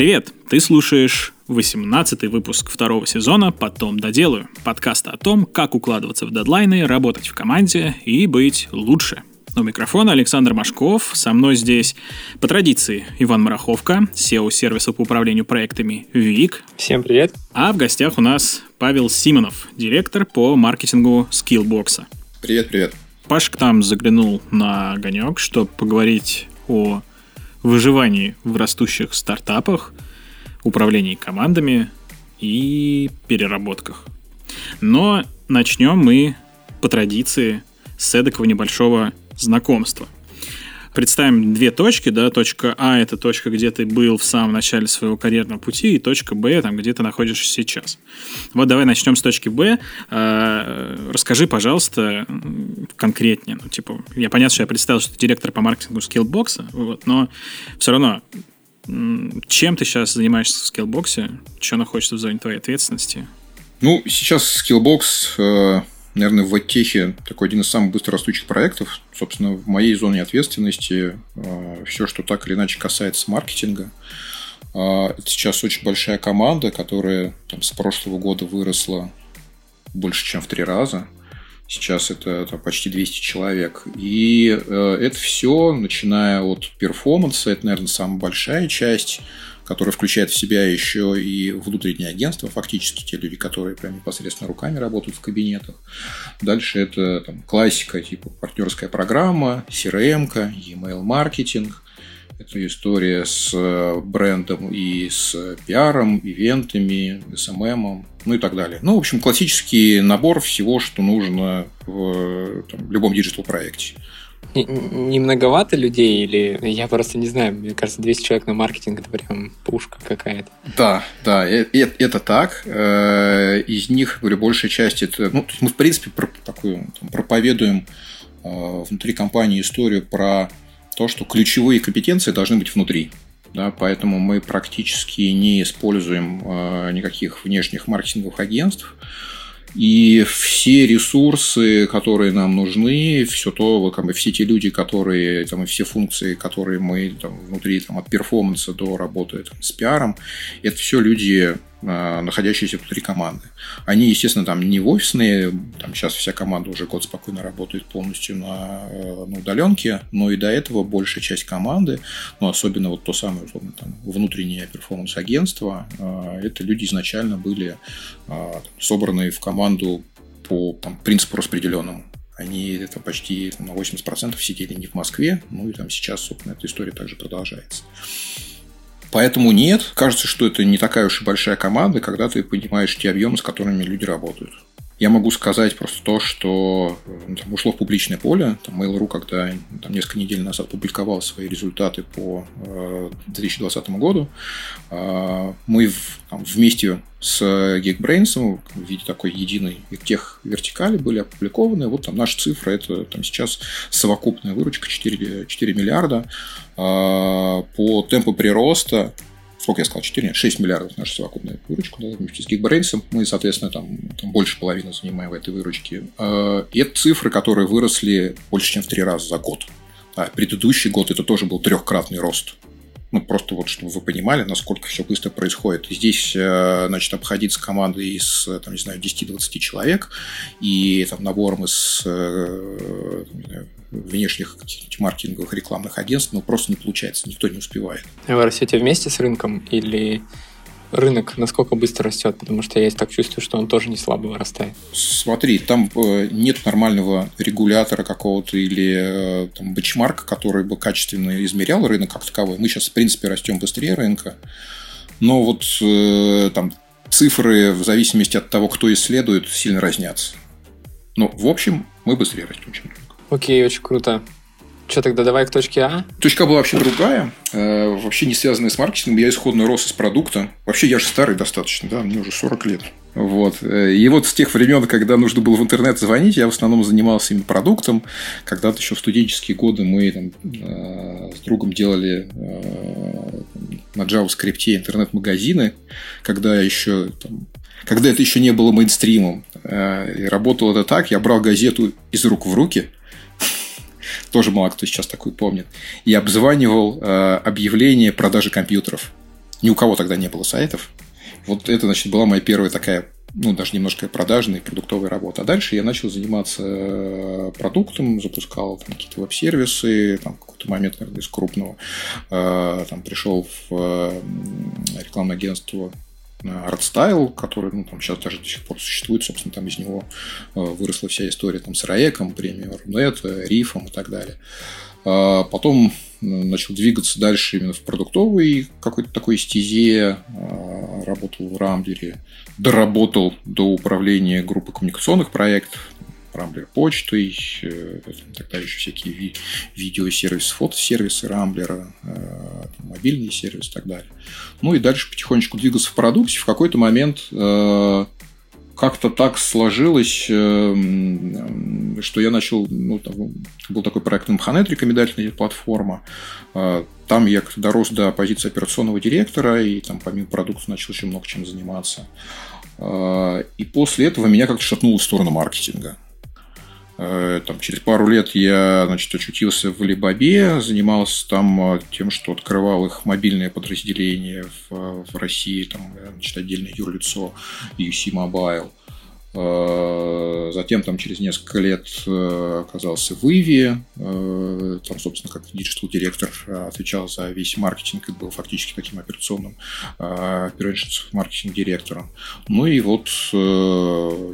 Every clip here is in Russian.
Привет! Ты слушаешь 18-й выпуск второго сезона «Потом доделаю» подкаста о том, как укладываться в дедлайны, работать в команде и быть лучше. У микрофона Александр Машков, со мной здесь по традиции Иван Мараховка, SEO-сервиса по управлению проектами ВИК. Всем привет. А в гостях у нас Павел Симонов, директор по маркетингу Skillbox. Привет, привет. Паш к нам заглянул на огонек, чтобы поговорить о выживании в растущих стартапах, управлении командами и переработках. Но начнем мы по традиции с эдакого небольшого знакомства – представим две точки, да, точка А это точка, где ты был в самом начале своего карьерного пути, и точка Б, там, где ты находишься сейчас. Вот давай начнем с точки Б. А, расскажи, пожалуйста, конкретнее. Ну, типа, я понятно, что я представил, что ты директор по маркетингу Skillbox, вот, но все равно чем ты сейчас занимаешься в Skillbox? Что находится в зоне твоей ответственности? Ну, сейчас Skillbox э, наверное, в Оттехе такой один из самых быстрорастущих проектов. Собственно, в моей зоне ответственности э, все, что так или иначе касается маркетинга. Э, это сейчас очень большая команда, которая там, с прошлого года выросла больше, чем в три раза. Сейчас это там, почти 200 человек. И э, это все, начиная от перформанса, это, наверное, самая большая часть которая включает в себя еще и внутренние агентства, фактически те люди, которые прям непосредственно руками работают в кабинетах. Дальше это там, классика, типа партнерская программа, CRM, email маркетинг. Это история с э, брендом и с пиаром, ивентами, SMM, ну и так далее. Ну, в общем, классический набор всего, что нужно в там, любом диджитал-проекте. Не многовато людей или я просто не знаю, мне кажется, 200 человек на маркетинг это прям пушка какая-то. Да, да, это, это так. Э, из них, говорю, большая часть это... Ну, мы, в принципе, про, такую, там, проповедуем э, внутри компании историю про то, что ключевые компетенции должны быть внутри. Да, поэтому мы практически не используем э, никаких внешних маркетинговых агентств. И все ресурсы, которые нам нужны, все то, как бы, все те люди, которые, там, и все функции, которые мы там, внутри там, от перформанса до работы там, с пиаром, это все люди находящиеся внутри команды. Они, естественно, там не офисные, там сейчас вся команда уже год спокойно работает полностью на, э, на удаленке, но и до этого большая часть команды, ну, особенно вот то самое, условно, там, внутреннее перформанс-агентство, а, это люди изначально были собраны в команду по там, принципу распределенному. Они это почти на 80% сидели не в Москве, ну и там сейчас, собственно, эта история также продолжается. Поэтому нет, кажется, что это не такая уж и большая команда, когда ты понимаешь те объемы, с которыми люди работают. Я могу сказать просто то, что ну, там, ушло в публичное поле. Там Mail.ru, когда там, несколько недель назад публиковал свои результаты по э, 2020 году, э, мы в, там, вместе с Geekbrains в виде такой единой тех вертикали были опубликованы. Вот там наши цифры, это там сейчас совокупная выручка 4, 4 миллиарда. Э, по темпу прироста сколько я сказал, 4, 6 миллиардов наша совокупная выручка, да, вместе с Geekbrains. Мы, соответственно, там, там больше половины занимаем в этой выручке. А, и это цифры, которые выросли больше, чем в три раза за год. А предыдущий год это тоже был трехкратный рост. Ну, просто вот, чтобы вы понимали, насколько все быстро происходит. Здесь, э, значит, обходиться командой из, там, не знаю, 10-20 человек и там, набором из э, внешних маркетинговых рекламных агентств, ну, просто не получается, никто не успевает. Вы растете вместе с рынком или рынок насколько быстро растет, потому что я так чувствую, что он тоже не слабо вырастает. Смотри, там э, нет нормального регулятора какого-то или э, там, бенчмарка, который бы качественно измерял рынок как таковой. Мы сейчас, в принципе, растем быстрее рынка, но вот э, там цифры в зависимости от того, кто исследует, сильно разнятся. Но, в общем, мы быстрее растем, чем рынок. Окей, очень круто. Что тогда, давай к точке А? Точка была вообще другая, э, вообще не связанная с маркетингом. Я исходно рос из продукта. Вообще, я же старый достаточно, да, мне уже 40 лет. Вот. Э, и вот с тех времен, когда нужно было в интернет звонить, я в основном занимался именно продуктом. Когда-то еще в студенческие годы мы там, э, с другом делали э, на JavaScript интернет-магазины, когда еще там, когда это еще не было мейнстримом. Э, и работало это так, я брал газету из рук в руки – тоже мало кто сейчас такой помнит, и обзванивал э, объявления продажи компьютеров. Ни у кого тогда не было сайтов. Вот это, значит, была моя первая такая ну, даже немножко продажная продуктовая работа. А дальше я начал заниматься э, продуктом, запускал там, какие-то веб-сервисы, там, какой-то момент, наверное, из крупного, э, там, пришел в э, рекламное агентство ArtStyle, который ну, там, сейчас даже до сих пор существует, собственно, там из него выросла вся история там, с Раеком, премией Рунет, Рифом и так далее. А потом начал двигаться дальше именно в продуктовой какой-то такой стезе, работал в Рамблере, доработал до управления группы коммуникационных проектов, Рамблер почтой, э, тогда еще всякие ви- видеосервисы, фотосервисы Рамблера, э, мобильный сервис и так далее. Ну и дальше потихонечку двигался в продукте. В какой-то момент э, как-то так сложилось, что я начал, ну, там, был такой проект Mhanet, рекомендательная платформа. Там я дорос до позиции операционного директора, и там помимо продуктов начал еще много чем заниматься. И после этого меня как-то шатнуло в сторону маркетинга. Э, там, через пару лет я значит, очутился в Алибабе, занимался там э, тем, что открывал их мобильное подразделение в, в России, там, э, значит, отдельное юрлицо UC Mobile. Затем там через несколько лет оказался в Иви, там, собственно, как digital директор отвечал за весь маркетинг и был фактически таким операционным маркетинг директором. Ну и вот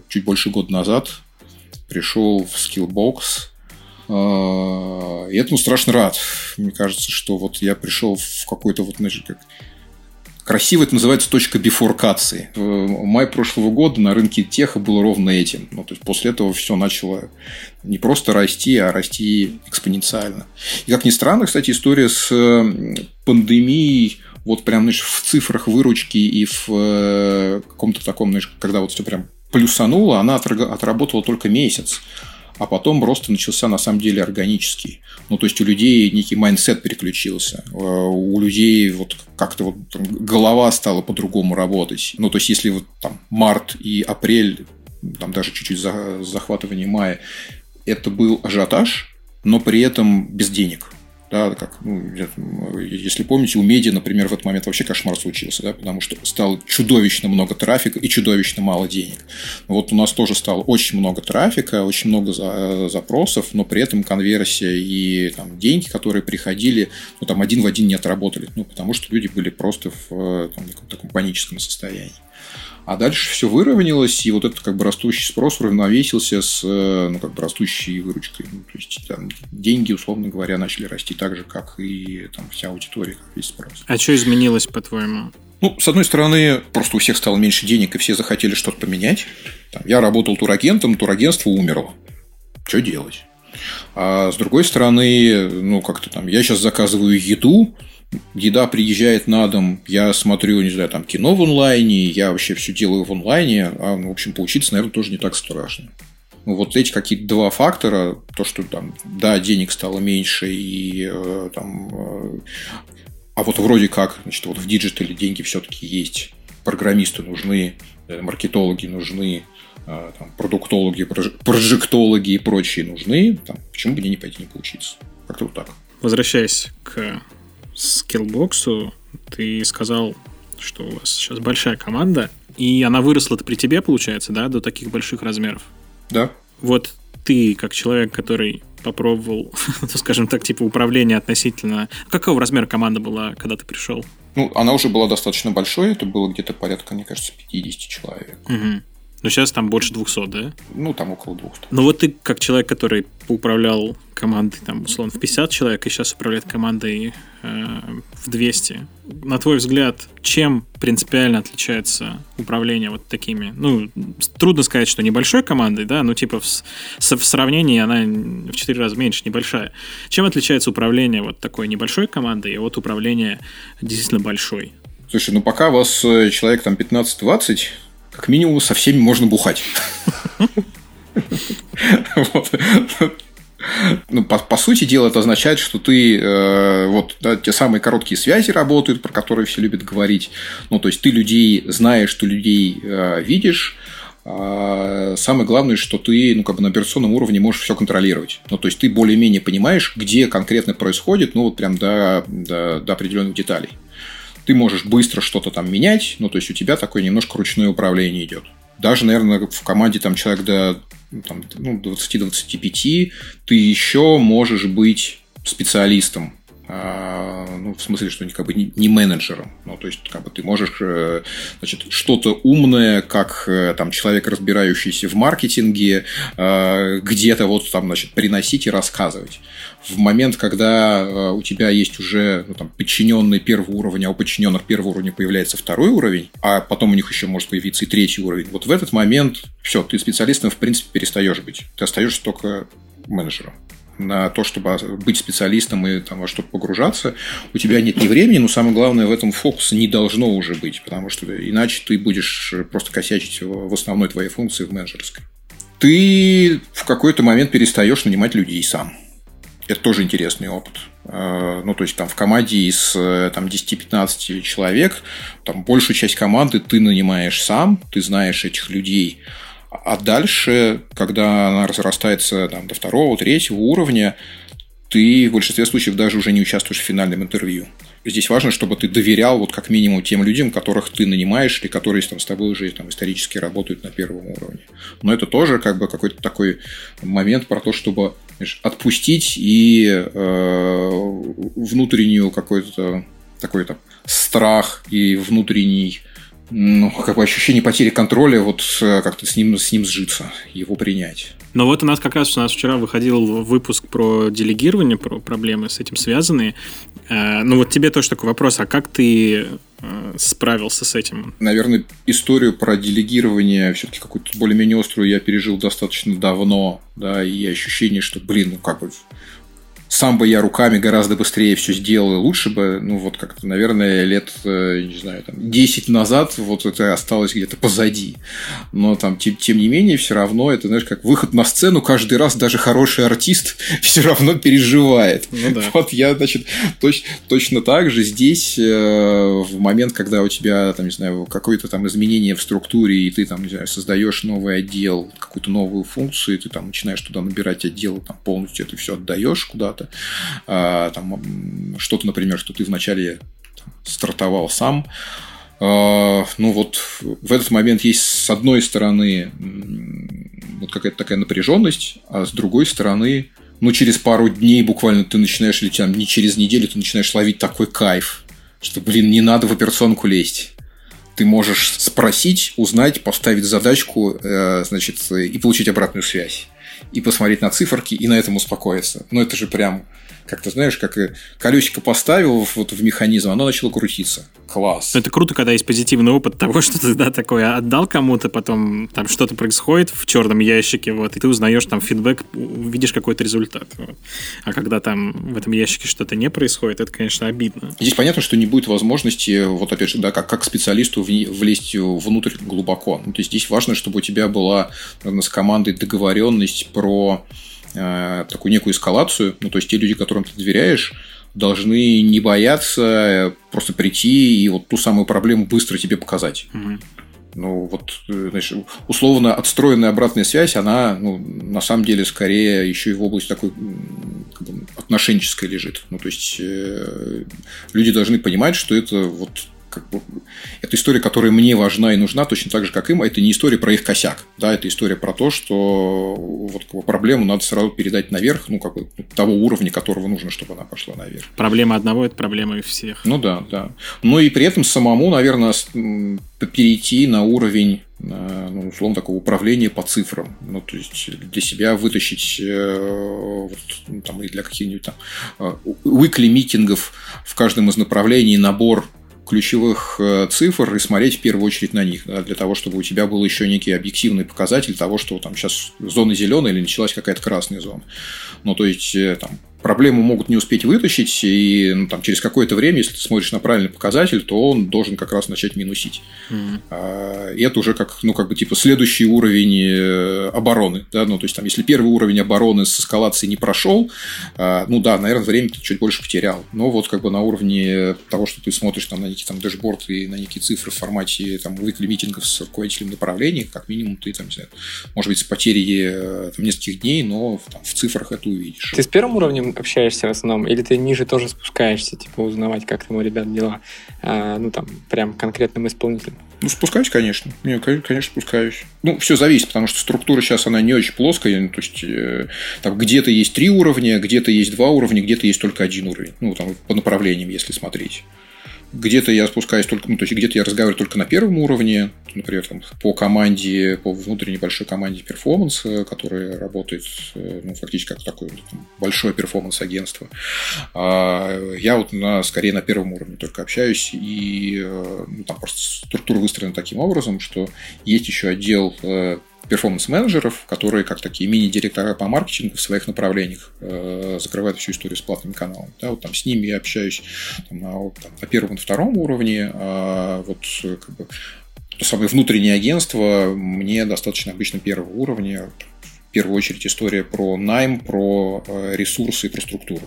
чуть больше года назад пришел в Skillbox, а, и этому страшно рад. Мне кажется, что вот я пришел в какой-то вот, знаешь, как Красиво это называется точка бифуркации. В мае прошлого года на рынке теха было ровно этим. Ну, то есть после этого все начало не просто расти, а расти экспоненциально. И как ни странно, кстати, история с пандемией вот прям, знаешь, в цифрах выручки и в э, каком-то таком, знаешь, когда вот все прям плюсанула, она отработала только месяц. А потом рост начался на самом деле органический. Ну, то есть у людей некий mindset переключился. Э, у людей вот как-то вот голова стала по-другому работать. Ну, то есть если вот там март и апрель, там даже чуть-чуть за захватывание мая, это был ажиотаж, но при этом без денег. Да, как, ну, если помните, у медиа, например, в этот момент вообще кошмар случился, да, потому что стало чудовищно много трафика и чудовищно мало денег. Вот у нас тоже стало очень много трафика, очень много за, запросов, но при этом конверсия и там, деньги, которые приходили, ну, там один в один не отработали, ну, потому что люди были просто в там, таком паническом состоянии. А дальше все выровнялось, и вот этот как бы растущий спрос равновесился с э, ну, как бы растущей выручкой. Ну, то есть там деньги, условно говоря, начали расти так же, как и там, вся аудитория, как весь спрос. А что изменилось, по-твоему? Ну, с одной стороны, просто у всех стало меньше денег, и все захотели что-то поменять. Там, я работал турагентом, турагентство умерло. Что делать? А с другой стороны, ну, как-то там, я сейчас заказываю еду, еда приезжает на дом, я смотрю, не знаю, там кино в онлайне, я вообще все делаю в онлайне, а, ну, в общем, поучиться, наверное, тоже не так страшно. Ну, вот эти какие-то два фактора, то, что там, да, денег стало меньше, и э, там, э, а вот вроде как, значит, вот в digital е деньги все-таки есть, программисты нужны, э, маркетологи нужны, э, там, продуктологи, прожектологи и прочие нужны, там, почему бы мне не пойти не поучиться? Как-то вот так. Возвращаясь к Skillbox у, ты сказал, что у вас сейчас большая команда, и она выросла при тебе, получается, да, до таких больших размеров? Да. Вот ты, как человек, который попробовал, ну, скажем так, типа управления относительно... Какого размера команда была, когда ты пришел? Ну, она уже была достаточно большой, это было где-то порядка, мне кажется, 50 человек. Угу. Но сейчас там больше 200, да? Ну, там около 200. Ну, вот ты, как человек, который управлял командой, там, условно, в 50 человек, и сейчас управляет командой э, в 200. На твой взгляд, чем принципиально отличается управление вот такими? Ну, трудно сказать, что небольшой командой, да, ну, типа в, в сравнении она в 4 раза меньше, небольшая. Чем отличается управление вот такой небольшой командой от управления действительно большой? Слушай, ну пока у вас э, человек там 15-20, как минимум со всеми можно бухать. Ну, по, по сути дела, это означает, что ты э, вот те самые короткие связи работают, про которые все любят говорить. Ну, то есть ты людей знаешь, что людей э, видишь. А самое главное, что ты ну, как бы на операционном уровне можешь все контролировать. Ну, то есть ты более-менее понимаешь, где конкретно происходит, ну, вот прям до, до, до определенных деталей. Ты можешь быстро что-то там менять, ну, то есть у тебя такое немножко ручное управление идет. Даже, наверное, в команде там человек до там, ну, 20-25, ты еще можешь быть специалистом а, ну, в смысле, что как бы не менеджером. Ну, то есть, как бы ты можешь, э, значит, что-то умное, как э, там человек, разбирающийся в маркетинге, э, где-то вот там, значит, приносить и рассказывать. В момент, когда у тебя есть уже ну, там, подчиненный первого уровня, а у подчиненных первого уровня появляется второй уровень, а потом у них еще может появиться и третий уровень, вот в этот момент все, ты специалистом, в принципе, перестаешь быть. Ты остаешься только менеджером на то, чтобы быть специалистом и там, во что-то погружаться, у тебя нет ни времени, но самое главное, в этом фокуса не должно уже быть, потому что иначе ты будешь просто косячить в основной твоей функции в менеджерской. Ты в какой-то момент перестаешь нанимать людей сам. Это тоже интересный опыт. А, ну, то есть, там в команде из там, 10-15 человек, там большую часть команды ты нанимаешь сам, ты знаешь этих людей, а дальше, когда она разрастается там, до второго, третьего уровня, ты в большинстве случаев даже уже не участвуешь в финальном интервью. Здесь важно, чтобы ты доверял вот как минимум тем людям, которых ты нанимаешь или которые там, с тобой уже там, исторически работают на первом уровне. Но это тоже как бы какой-то такой момент про то, чтобы знаешь, отпустить и э, внутреннюю какой-то такой то страх и внутренний ну, как бы ощущение потери контроля, вот э, как-то с ним, с ним сжиться, его принять. Но вот у нас как раз у нас вчера выходил выпуск про делегирование, про проблемы с этим связанные. Э, ну вот тебе тоже такой вопрос, а как ты э, справился с этим? Наверное, историю про делегирование все-таки какую-то более-менее острую я пережил достаточно давно, да, и ощущение, что, блин, ну как бы сам бы я руками гораздо быстрее все сделал и лучше бы, ну вот как-то, наверное, лет, э, не знаю, там, 10 назад вот это осталось где-то позади. Но там, тем, тем не менее, все равно это, знаешь, как выход на сцену каждый раз даже хороший артист все равно переживает. Ну, да. Вот я, значит, точ, точно так же здесь э, в момент, когда у тебя, там, не знаю, какое-то там изменение в структуре, и ты там, не знаю, создаешь новый отдел, какую-то новую функцию, и ты там начинаешь туда набирать отдел, там полностью это все отдаешь куда куда-то. А, там, что-то, например, что ты вначале стартовал сам. А, ну вот в этот момент есть с одной стороны вот какая-то такая напряженность, а с другой стороны, ну через пару дней буквально ты начинаешь, или там не через неделю ты начинаешь ловить такой кайф, что, блин, не надо в операционку лезть. Ты можешь спросить, узнать, поставить задачку, э, значит, и получить обратную связь и посмотреть на циферки, и на этом успокоиться. Но это же прям как ты знаешь, как колесико поставил вот в механизм, оно начало крутиться. Класс. Это круто, когда есть позитивный опыт того, что ты да, такое отдал кому-то, потом там что-то происходит в черном ящике, вот, и ты узнаешь там фидбэк, видишь какой-то результат. Вот. А когда там в этом ящике что-то не происходит, это, конечно, обидно. Здесь понятно, что не будет возможности, вот опять же, да, как, как специалисту влезть внутрь глубоко. Ну, то есть здесь важно, чтобы у тебя была наверное, с командой договоренность про Э, такую некую эскалацию. Ну, то есть те люди, которым ты доверяешь, должны не бояться э, просто прийти и вот ту самую проблему быстро тебе показать. Угу. Ну, вот, э, значит, условно отстроенная обратная связь, она, ну, на самом деле, скорее еще и в области такой как бы, отношенческой лежит. Ну, то есть, э, люди должны понимать, что это вот как бы, это история, которая мне важна и нужна, точно так же, как им. Это не история про их косяк. Да, это история про то, что вот проблему надо сразу передать наверх, ну, как бы того уровня, которого нужно, чтобы она пошла наверх. Проблема одного – это проблема всех. Ну да, да. Но и при этом самому, наверное, перейти на уровень ну, условно такого управления по цифрам. Ну, то есть для себя вытащить э, вот, ну, там, и для каких-нибудь там э, weekly митингов в каждом из направлений набор ключевых э, цифр и смотреть в первую очередь на них, да, для того, чтобы у тебя был еще некий объективный показатель того, что там сейчас зона зеленая или началась какая-то красная зона. Ну, то есть, э, там, проблему могут не успеть вытащить, и ну, там, через какое-то время, если ты смотришь на правильный показатель, то он должен как раз начать минусить. Mm-hmm. И это уже как, ну, как бы типа следующий уровень э, обороны. Да? Ну, то есть, там, если первый уровень обороны с эскалацией не прошел, а, ну да, наверное, время ты чуть больше потерял. Но вот как бы на уровне того, что ты смотришь там, на некий там дэшборд и на некие цифры в формате там, weekly митингов с руководителем направления, как минимум ты там, знаю, может быть, с потерей э, там, нескольких дней, но там, в цифрах это увидишь. Ты с первым уровнем общаешься в основном? Или ты ниже тоже спускаешься, типа узнавать, как там у ребят дела? А, ну, там, прям конкретным исполнителем? Ну, спускаюсь, конечно. Не, конечно, спускаюсь. Ну, все зависит, потому что структура сейчас, она не очень плоская. То есть, э, там где-то есть три уровня, где-то есть два уровня, где-то есть только один уровень. Ну, там, по направлениям, если смотреть. Где-то я спускаюсь только, ну, то есть где-то я разговариваю только на первом уровне, например, там, по команде, по внутренней большой команде перформанс, которая работает э, ну, фактически как такое там, большое перформанс-агентство. А я вот на, скорее на первом уровне только общаюсь, и э, ну, там просто структура выстроена таким образом, что есть еще отдел э, перформанс-менеджеров, которые как такие мини-директора по маркетингу в своих направлениях э, закрывают всю историю с платными каналами. Да, вот там с ними я общаюсь там, на, там, на первом и втором уровне, а вот как бы то самое внутреннее агентство мне достаточно обычно первого уровня. В первую очередь история про найм, про э, ресурсы и про структуру.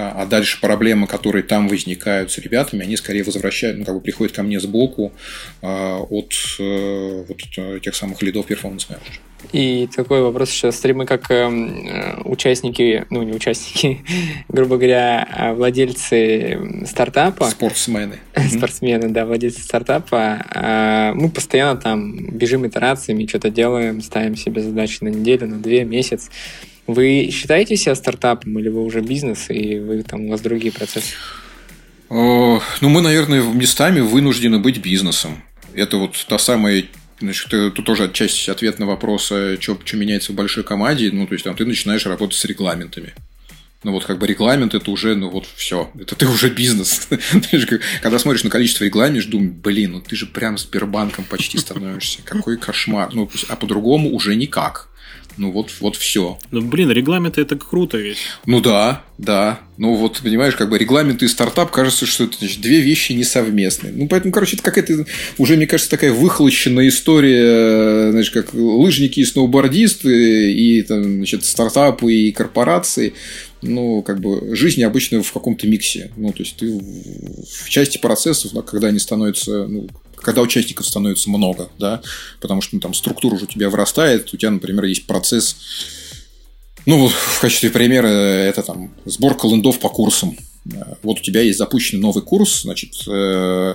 Да, а дальше проблемы, которые там возникают с ребятами, они скорее возвращают, ну, как бы приходят ко мне сбоку э, от э, вот, э, тех самых лидов перформанс-менеджера. И такой вопрос еще. Стримы как эм, э, участники, ну не участники, грубо говоря, а владельцы стартапа. Спортсмены. Спортсмены, да, владельцы стартапа. Э, мы постоянно там бежим итерациями, что-то делаем, ставим себе задачи на неделю, на две, месяц. Вы считаете себя стартапом или вы уже бизнес, и вы там у вас другие процессы? Ну, мы, наверное, местами вынуждены быть бизнесом. Это вот та самая Значит, тут тоже отчасти ответ на вопрос, что, что меняется в большой команде. Ну, то есть, там ты начинаешь работать с регламентами. Ну, вот как бы регламент это уже, ну, вот все. Это ты уже бизнес. Когда смотришь на количество регламентов, думаешь, блин, ну ты же прям Сбербанком почти становишься. Какой кошмар. Ну, а по-другому уже никак. Ну вот, вот все. Ну блин, регламенты это круто ведь. Ну да, да. Ну вот, понимаешь, как бы регламенты и стартап, кажется, что это значит, две вещи несовместные. Ну поэтому, короче, это какая-то уже, мне кажется, такая выхолощенная история, знаешь, как лыжники и сноубордисты, и там, значит, стартапы и корпорации ну, как бы жизнь обычно в каком-то миксе. Ну, то есть ты в части процессов, да, когда они становятся, ну, когда участников становится много, да, потому что ну, там структура уже у тебя вырастает, у тебя, например, есть процесс, ну, в качестве примера это там сборка лендов по курсам. Вот у тебя есть запущенный новый курс, значит, э,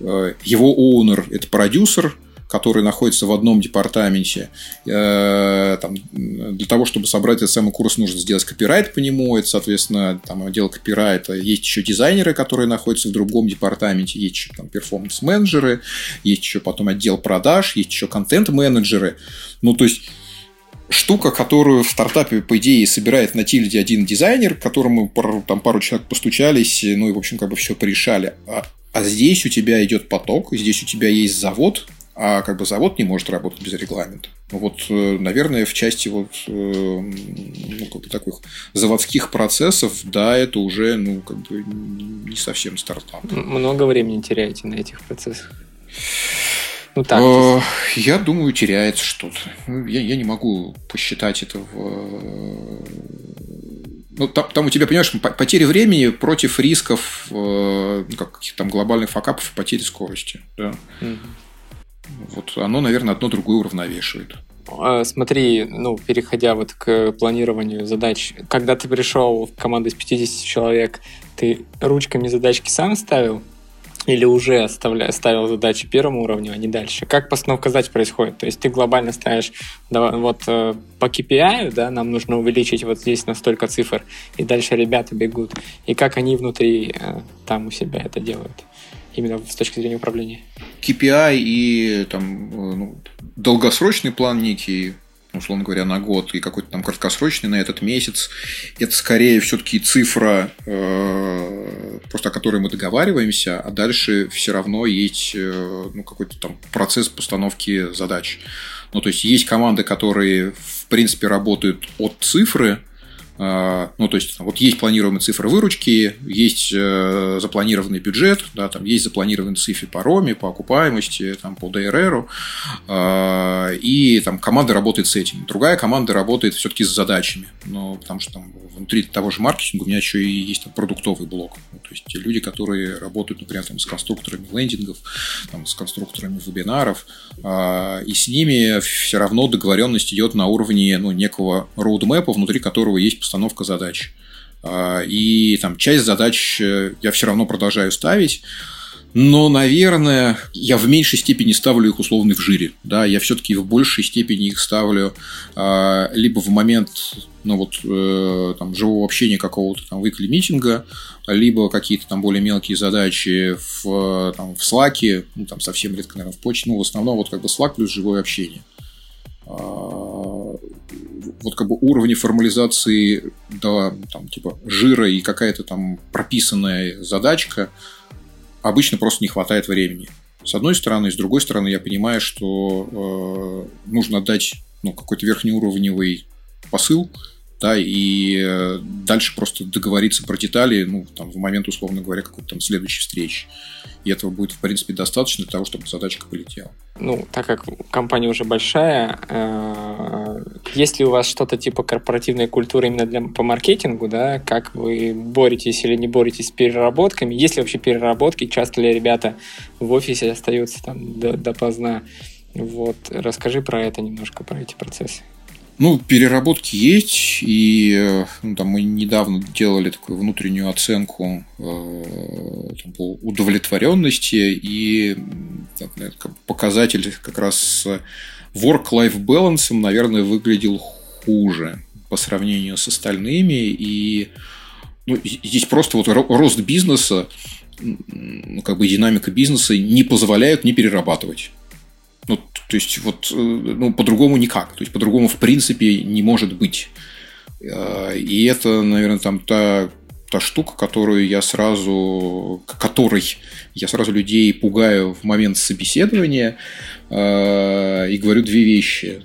э, его оунер – это продюсер, который находится в одном департаменте. Э, там, для того, чтобы собрать этот самый курс, нужно сделать копирайт по нему. Это, соответственно, там, отдел копирайта. Есть еще дизайнеры, которые находятся в другом департаменте. Есть еще там перформанс-менеджеры. Есть еще потом отдел продаж. Есть еще контент-менеджеры. Ну, то есть, штука, которую в стартапе, по идее, собирает на тильде один дизайнер, которому там пару человек постучались, ну и, в общем, как бы все порешали. А, а здесь у тебя идет поток, здесь у тебя есть завод, а как бы завод не может работать без регламента. Ну вот, э, наверное, в части вот э, ну, как бы таких заводских процессов, да, это уже ну как бы не совсем стартап. Много времени теряете на этих процессах? Ну, так, э, я думаю, теряется что-то. Ну, я, я не могу посчитать это в ну, там, там у тебя, понимаешь, потери времени против рисков ну, как, каких-то там глобальных факапов и потери скорости. Да. Угу. Вот оно, наверное, одно другое уравновешивает. А, смотри, ну, переходя вот к планированию задач, когда ты пришел в команду из 50 человек, ты ручками задачки сам ставил? Или уже оставля, ставил задачи первому уровню, а не дальше? Как постановка задач происходит? То есть ты глобально ставишь, да, вот э, по KPI, да, нам нужно увеличить вот здесь на столько цифр, и дальше ребята бегут. И как они внутри э, там у себя это делают? Именно с точки зрения управления. KPI и там, ну, долгосрочный план некий, условно говоря, на год, и какой-то там краткосрочный на этот месяц, это скорее все-таки цифра, э, просто о которой мы договариваемся, а дальше все равно есть э, ну, какой-то там процесс постановки задач. Ну, то есть есть команды, которые, в принципе, работают от цифры, а, ну, то есть, вот есть планируемые цифры выручки, есть э, запланированный бюджет, да, там есть запланированные цифры по роме, по окупаемости, там, по ДРРу, а, и там команда работает с этим. Другая команда работает все-таки с задачами, ну, потому что там внутри того же маркетинга у меня еще и есть там, продуктовый блок. Ну, то есть, те люди, которые работают, например, там, с конструкторами лендингов, там, с конструкторами вебинаров, а, и с ними все равно договоренность идет на уровне ну, некого роудмэпа, внутри которого есть постановка задач. И там часть задач я все равно продолжаю ставить. Но, наверное, я в меньшей степени ставлю их условно в жире. Да, я все-таки в большей степени их ставлю а, либо в момент ну, вот, э, там, живого общения какого-то там weekly митинга, либо какие-то там более мелкие задачи в, там, в Slack, ну, там совсем редко, наверное, в почте, ну, в основном вот как бы Slack плюс живое общение. А, вот как бы уровни формализации до там, типа жира и какая-то там прописанная задачка – обычно просто не хватает времени. С одной стороны, с другой стороны, я понимаю, что э, нужно дать ну, какой-то верхнеуровневый посыл, да, и э, дальше просто договориться про детали, ну, там, в момент, условно говоря, какой-то там следующей встречи. И этого будет, в принципе, достаточно для того, чтобы задачка полетела. Ну, так как компания уже большая, э, есть ли у вас что-то типа корпоративной культуры именно для, по маркетингу, да, как вы боретесь или не боретесь с переработками, есть ли вообще переработки, часто ли ребята в офисе остаются там допоздна, вот, расскажи про это немножко, про эти процессы. Ну, переработки есть, и э, ну, там, мы недавно делали такую внутреннюю оценку э, там, по удовлетворенности, и там, показатель как раз work-life balance, наверное, выглядел хуже по сравнению с остальными, и ну, здесь просто вот рост бизнеса, ну, как бы динамика бизнеса не позволяет не перерабатывать. Ну, то есть, вот, э, ну, по-другому никак. То есть, по-другому, в принципе, не может быть. Э, и это, наверное, там та, та штука, которую я сразу, которой я сразу людей пугаю в момент собеседования э, и говорю две вещи.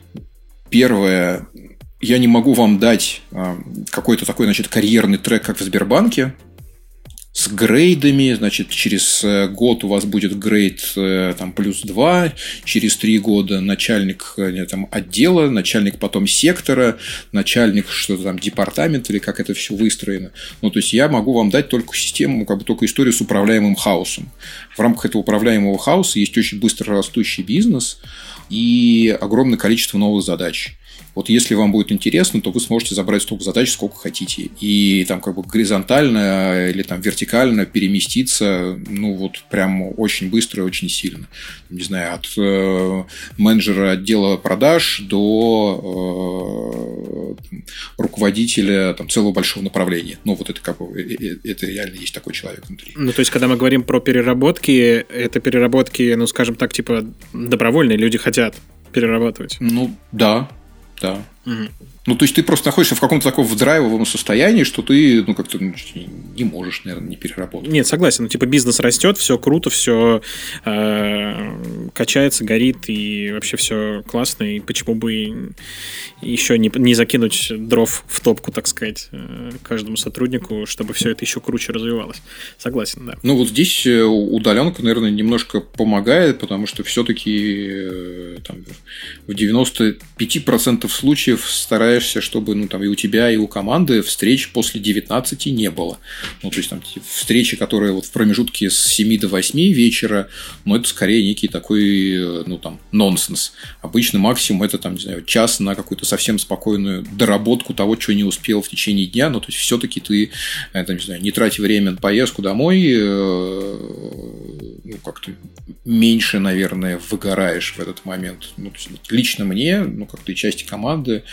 Первое, я не могу вам дать какой-то такой, значит, карьерный трек, как в Сбербанке, с грейдами, значит, через э, год у вас будет грейд э, там, плюс 2, через 3 года начальник э, там, отдела, начальник потом сектора, начальник что-то там департамента или как это все выстроено. Ну, то есть, я могу вам дать только систему, как бы только историю с управляемым хаосом. В рамках этого управляемого хаоса есть очень быстро растущий бизнес и огромное количество новых задач. Вот если вам будет интересно, то вы сможете забрать столько задач, сколько хотите. И там как бы горизонтально или там вертикально переместиться, ну вот прям очень быстро и очень сильно. Не знаю, от э, менеджера отдела продаж до э, руководителя там, целого большого направления. Ну вот это как бы, э, э, это реально есть такой человек внутри. Ну то есть, когда мы говорим про переработки, это переработки, ну скажем так, типа добровольные, люди хотят перерабатывать. Ну да, да. Ну, то есть ты просто находишься в каком-то таком драйвовом состоянии, что ты, ну, как-то ну, не можешь, наверное, не переработать. Нет, согласен. Ну, типа бизнес растет, все круто, все э, качается, горит, и вообще все классно. И почему бы еще не, не закинуть дров в топку, так сказать, э, каждому сотруднику, чтобы все это еще круче развивалось. Согласен, да. Ну, вот здесь э, удаленка, наверное, немножко помогает, потому что все-таки э, там, в 95% случаев стараюсь стараешься, чтобы ну, там, и у тебя, и у команды встреч после 19 не было. Ну, то есть, там, встречи, которые вот в промежутке с 7 до 8 вечера, ну, это скорее некий такой, э, ну, там, нонсенс. Обычно максимум это, там, не знаю, час на какую-то совсем спокойную доработку того, чего не успел в течение дня. Ну, то есть, все-таки ты, это, не знаю, не трать время на поездку домой, э, ну, как-то меньше, наверное, выгораешь в этот момент. Ну, есть, лично мне, ну, как-то и части команды,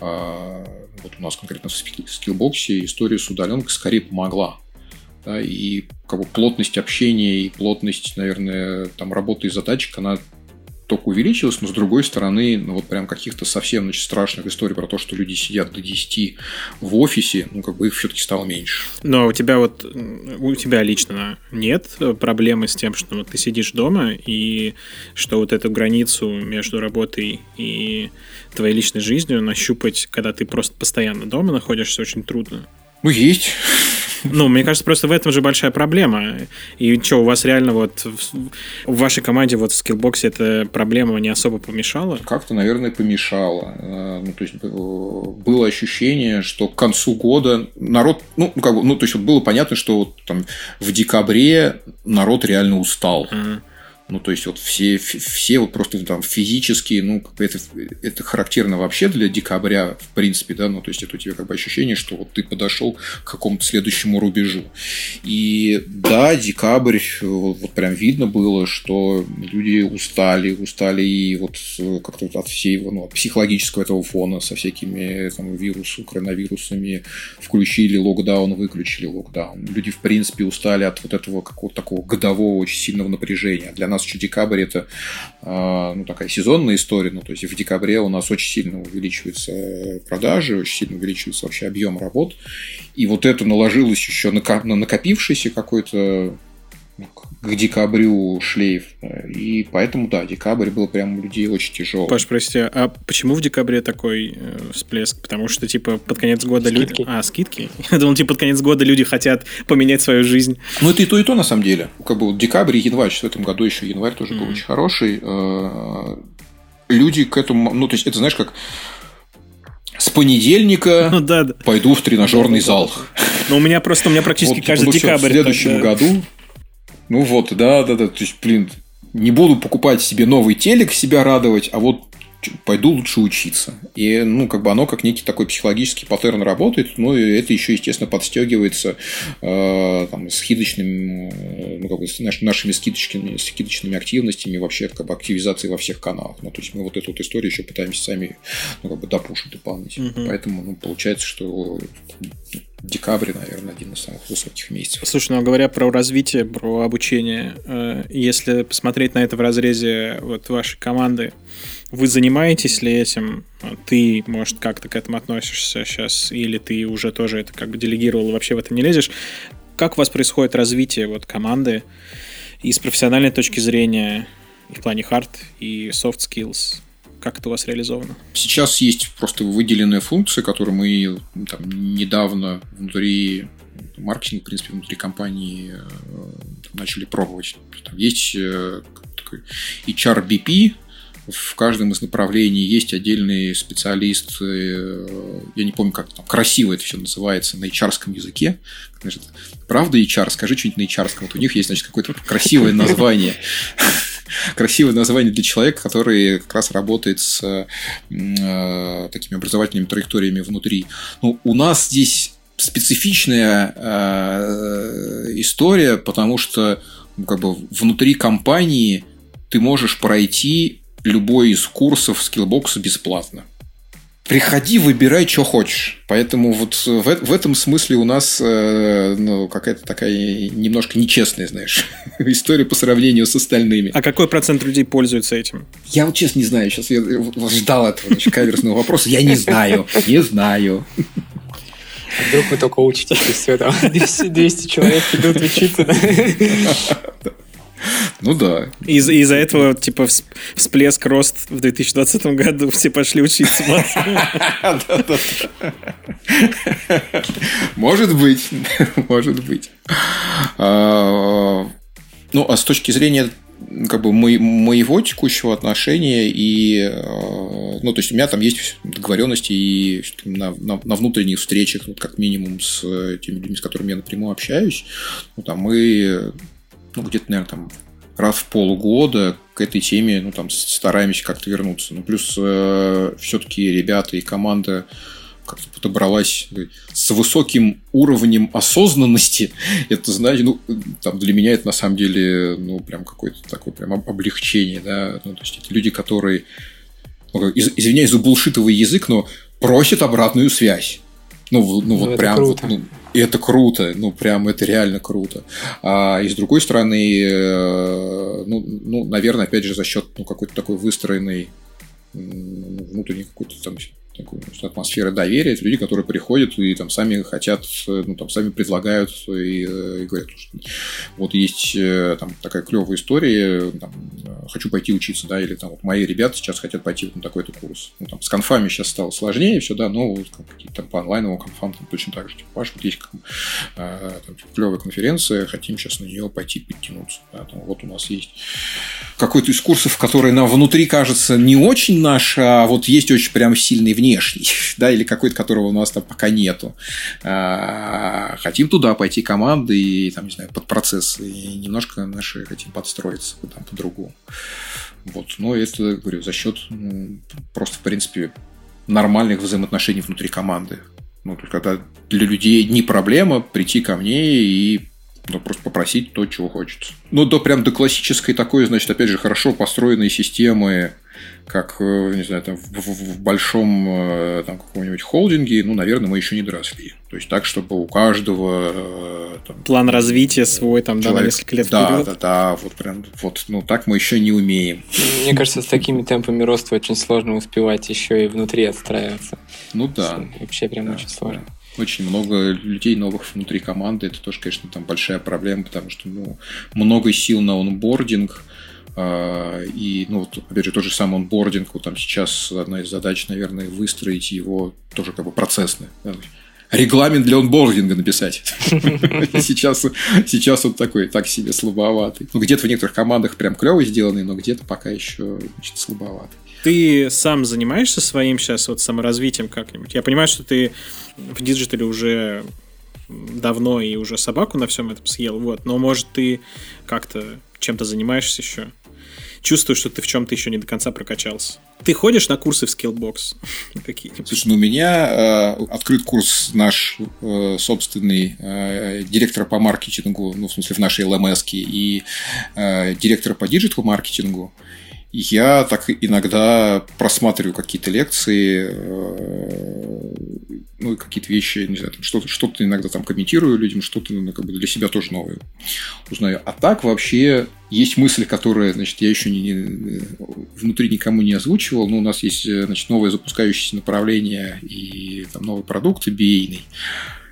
а, вот у нас конкретно в скиллбоксе история с удаленкой скорее помогла. Да, и как бы плотность общения и плотность, наверное, там работы и задачек, она только увеличилась, но с другой стороны, ну вот прям каких-то совсем значит, страшных историй про то, что люди сидят до 10 в офисе, ну как бы их все-таки стало меньше. Но у тебя вот, у тебя лично нет проблемы с тем, что вот ты сидишь дома и что вот эту границу между работой и твоей личной жизнью нащупать, когда ты просто постоянно дома находишься, очень трудно? Ну, есть. Ну, мне кажется, просто в этом же большая проблема. И что, у вас реально вот в вашей команде вот в скиллбоксе эта проблема не особо помешала? Как-то, наверное, помешала. Э, ну, то есть, было ощущение, что к концу года народ, ну, как бы, ну, то есть, вот было понятно, что вот там в декабре народ реально устал. Uh-huh. Ну, то есть, вот все, все вот просто там физически, ну, это, это характерно вообще для декабря, в принципе, да, ну, то есть, это у тебя как бы ощущение, что вот ты подошел к какому-то следующему рубежу. И да, декабрь, вот, вот прям видно было, что люди устали, устали и вот как-то от всей, ну, от психологического этого фона со всякими там вирусами, коронавирусами, включили локдаун, выключили локдаун. Люди, в принципе, устали от вот этого какого-то такого годового очень сильного напряжения. Для нас еще декабрь это а, ну, такая сезонная история, ну, то есть в декабре у нас очень сильно увеличиваются продажи, очень сильно увеличивается вообще объем работ, и вот это наложилось еще на накопившийся какой-то к декабрю шлейф. И поэтому, да, декабрь был прям у людей очень тяжелый. Паш, прости, а почему в декабре такой э, всплеск? Потому что, типа, под конец года скидки. люди... А, скидки? Я думал, типа, под конец года люди хотят поменять свою жизнь. Ну, это и то, и то, на самом деле. Как бы вот декабрь и январь, в этом году еще январь тоже mm-hmm. был очень хороший. Э, люди к этому... Ну, то есть, это, знаешь, как с понедельника ну, да, да. пойду в тренажерный зал. Ну, у меня просто, у меня практически вот, каждый декабрь. В следующем тогда... году ну вот, да, да, да. То есть, блин, не буду покупать себе новый телек, себя радовать, а вот пойду лучше учиться. И, ну, как бы оно как некий такой психологический паттерн работает, ну, и это еще, естественно, подстегивается э, там, скидочными, ну, как бы, наш, нашими скидочными, скидочными активностями, вообще, как бы, активизацией во всех каналах. Ну, то есть, мы вот эту вот историю еще пытаемся сами, ну, как бы, допушить дополнительно. Угу. Поэтому, ну, получается, что декабрь, наверное, один из самых высоких месяцев. Слушай, ну говоря про развитие, про обучение, э, если посмотреть на это в разрезе вот вашей команды, вы занимаетесь ли этим? Ты, может, как-то к этому относишься сейчас, или ты уже тоже это как бы делегировал и вообще в это не лезешь? Как у вас происходит развитие вот команды и с профессиональной точки зрения и в плане hard и soft skills? Как это у вас реализовано? Сейчас есть просто выделенная функция, которую мы там, недавно внутри маркетинга, в принципе, внутри компании э, начали пробовать. Там есть э, такой HRBP, в каждом из направлений есть отдельный специалист, э, я не помню, как там красиво это все называется на hr языке. Значит, правда HR? Скажи что-нибудь на HR. Вот у них есть, значит, какое-то красивое название красивое название для человека, который как раз работает с э, такими образовательными траекториями внутри. Ну, у нас здесь специфичная э, история, потому что ну, как бы внутри компании ты можешь пройти любой из курсов скиллбокса бесплатно приходи, выбирай, что хочешь. Поэтому вот в, в этом смысле у нас э, ну, какая-то такая немножко нечестная, знаешь, история по сравнению с остальными. А какой процент людей пользуется этим? Я вот честно не знаю. Сейчас я ждал этого значит, каверсного вопроса. Я не знаю. Не знаю. А вдруг вы только учитесь, и все, там 200, 200 человек идут учиться. Ну да. Из- из-за этого, типа, всплеск рост в 2020 году все пошли учиться. Может быть. Может быть. А, ну, а с точки зрения как бы моего текущего отношения и а, ну то есть у меня там есть договоренности и на, на, на внутренних встречах ну, как минимум с теми людьми с которыми я напрямую общаюсь ну там мы ну, где-то, наверное, там раз в полгода к этой теме, ну, там, стараемся как-то вернуться. Ну, плюс э, все-таки ребята и команда как-то подобралась с высоким уровнем осознанности. Это, знаете, ну, там для меня это на самом деле, ну, прям какое-то такое прям облегчение, да. Ну, то есть, это люди, которые, ну, извиняюсь за булшитовый язык, но просят обратную связь. Ну, ну, вот ну, прям вот, ну, и это круто, ну, прям это реально круто. А, и с другой стороны, э, ну, ну, наверное, опять же, за счет ну, какой-то такой выстроенной внутренней какой-то там такую атмосферы доверия. Это люди, которые приходят и там сами хотят, ну, там сами предлагают и, и говорят, что вот есть э, там такая клевая история, там, хочу пойти учиться, да, или там вот мои ребята сейчас хотят пойти вот на такой-то курс. Ну, там, с конфами сейчас стало сложнее все, да, но вот какие-то там по онлайновым конфам там точно так же. Типа, Паш, вот есть э, там, клевая конференция, хотим сейчас на нее пойти подтянуться. Да, там, вот у нас есть какой-то из курсов, который нам внутри кажется не очень наш, а вот есть очень прям сильный в ней внешний, да, или какой-то, которого у нас там пока нету. А, хотим туда пойти команды и, там, не знаю, под процесс, и немножко наши хотим подстроиться там по-другому. Вот. Но это, говорю, за счет ну, просто, в принципе, нормальных взаимоотношений внутри команды. Ну, то есть, когда для людей не проблема прийти ко мне и ну, просто попросить то, чего хочется. Ну, до прям до классической такой, значит, опять же, хорошо построенной системы как, э, не знаю, там, в, в, в большом э, там, каком-нибудь холдинге, ну, наверное, мы еще не доросли. То есть так, чтобы у каждого... Э, там, План развития свой там, человек... да, на несколько лет да, вперед. Да, да, вот прям, вот, ну, так мы еще не умеем. Мне кажется, с такими темпами роста очень сложно успевать еще и внутри отстраиваться. Ну да. Вообще прям да, очень сложно. Да очень много людей новых внутри команды. Это тоже, конечно, там большая проблема, потому что ну, много сил на онбординг, и, ну, вот, опять же, тот же самый онбординг, вот там сейчас одна из задач, наверное, выстроить его тоже как бы процессный. Регламент для онбординга написать. Сейчас, сейчас он такой, так себе слабоватый. Ну, где-то в некоторых командах прям клево сделанный, но где-то пока еще значит, слабоватый. Ты сам занимаешься своим сейчас вот саморазвитием как-нибудь? Я понимаю, что ты в digital е уже давно и уже собаку на всем этом съел, вот, но может ты как-то чем-то занимаешься еще? Чувствую, что ты в чем-то еще не до конца прокачался. Ты ходишь на курсы в Skillbox какие-нибудь? Слушай, ну у меня э, открыт курс наш э, собственный э, директора по маркетингу, ну в смысле в нашей LMS и э, директора по диджитал-маркетингу. Я так иногда просматриваю какие-то лекции, э, ну, какие-то вещи, не знаю, что-то, что-то иногда там комментирую людям, что-то ну, как бы для себя тоже новое узнаю. А так вообще есть мысли, которые, значит, я еще не, не, внутри никому не озвучивал, но у нас есть, значит, новое запускающееся направление и там новый продукт BA-ный.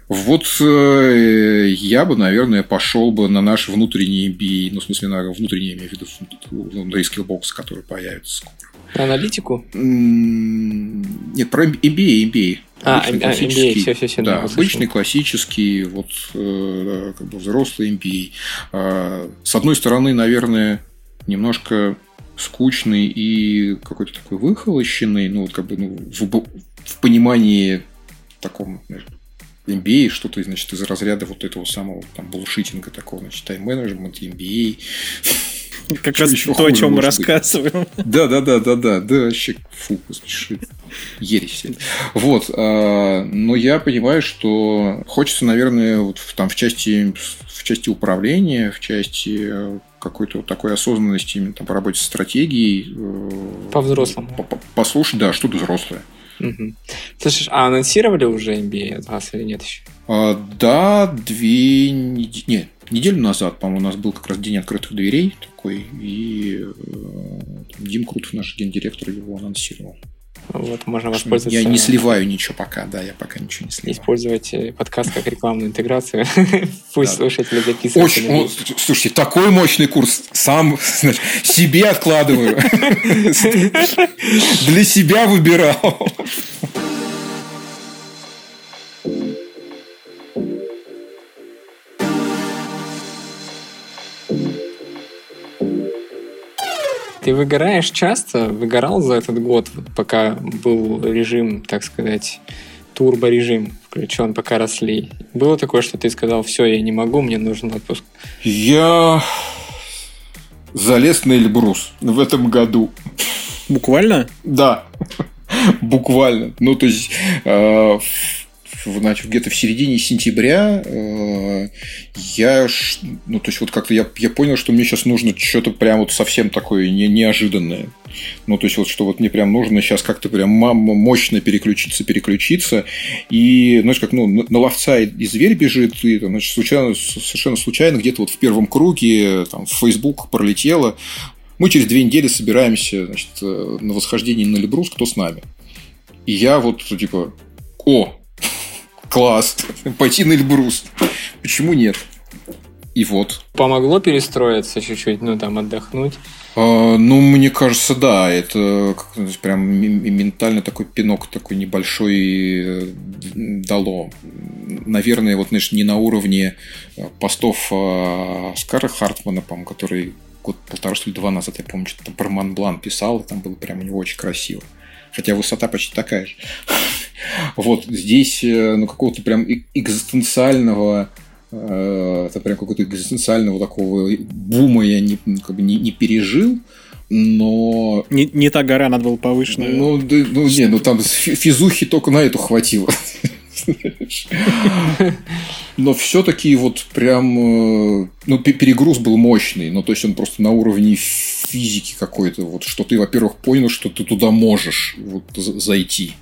Вот э, я бы, наверное, пошел бы на наш внутренний MBA, ну, в смысле, на внутренний, я имею в виду, на Skillbox, который появится скоро. Аналитику? Нет, про MBA, MBA. А, обычный, а, MBA, все, все, все. Да, обычный классический, вот, э, как бы взрослый MBA. А, с одной стороны, наверное, немножко скучный и какой-то такой выхолощенный, ну, вот как бы ну, в, в понимании таком MBA, что-то, значит, из разряда вот этого самого там булшитинга такого, значит, тайм-менеджмент, MBA. Как раз то, о чем мы рассказываем. Да, да, да, да, да, да, вообще, фу, господи, ересь. Вот, а, но я понимаю, что хочется, наверное, вот там в части, в части управления, в части э, какой-то вот такой осознанности именно там, по работе с стратегией. Э, По-взрослому. Послушать, да, что-то взрослое. Угу. А анонсировали уже NBA от вас или нет еще? А, да, две. Нет, неделю назад, по-моему, у нас был как раз день открытых дверей такой, и э, Дим Крутов, наш гендиректор, его анонсировал. Вот, можно воспользоваться... Я не сливаю ничего пока, да, я пока ничего не сливаю. Использовать э, подкаст как рекламную интеграцию. Пусть слушатели записывают. Слушайте, такой мощный курс. Сам себе откладываю. Для себя выбирал. Ты выгораешь часто? Выгорал за этот год, пока был режим, так сказать, турборежим включен, пока росли? Было такое, что ты сказал, все, я не могу, мне нужен отпуск? Я залез на Эльбрус в этом году. Буквально? Да, буквально. Ну, то есть, э, значит, где-то в середине сентября э, я, ну, то есть, вот как-то я, я понял, что мне сейчас нужно что-то прям вот совсем такое не, неожиданное. Ну, то есть, вот что вот мне прям нужно сейчас как-то прям мощно переключиться, переключиться. И, знаешь, как, ну, на ловца и зверь бежит, и, значит, случайно, совершенно случайно где-то вот в первом круге там, в Facebook пролетело. Мы через две недели собираемся значит, э, на восхождении на Лебрус, кто с нами. И я вот, типа, о, Класс. Пойти на Эльбрус. Почему нет? И вот. Помогло перестроиться чуть-чуть, ну там отдохнуть? А, ну, мне кажется, да. Это прям ментально такой пинок такой небольшой э, дало. Наверное, вот, знаешь, не на уровне э, постов а, Скара Хартмана, по который год полтора, что ли, два назад, я помню, что-то про Монблан писал, и там было прям у него очень красиво. Хотя высота почти такая же. Вот здесь, э, ну, какого-то прям экзистенциального э, это прям какого-то экзистенциального такого бума я не, как бы не, не пережил, но... Не, не та гора, надо было повыше. Ну, да, ну, не, ну там физухи только на эту хватило. Но все-таки вот прям, э, ну, перегруз был мощный, ну, то есть он просто на уровне физики какой-то, вот, что ты, во-первых, понял, что ты туда можешь вот, зайти.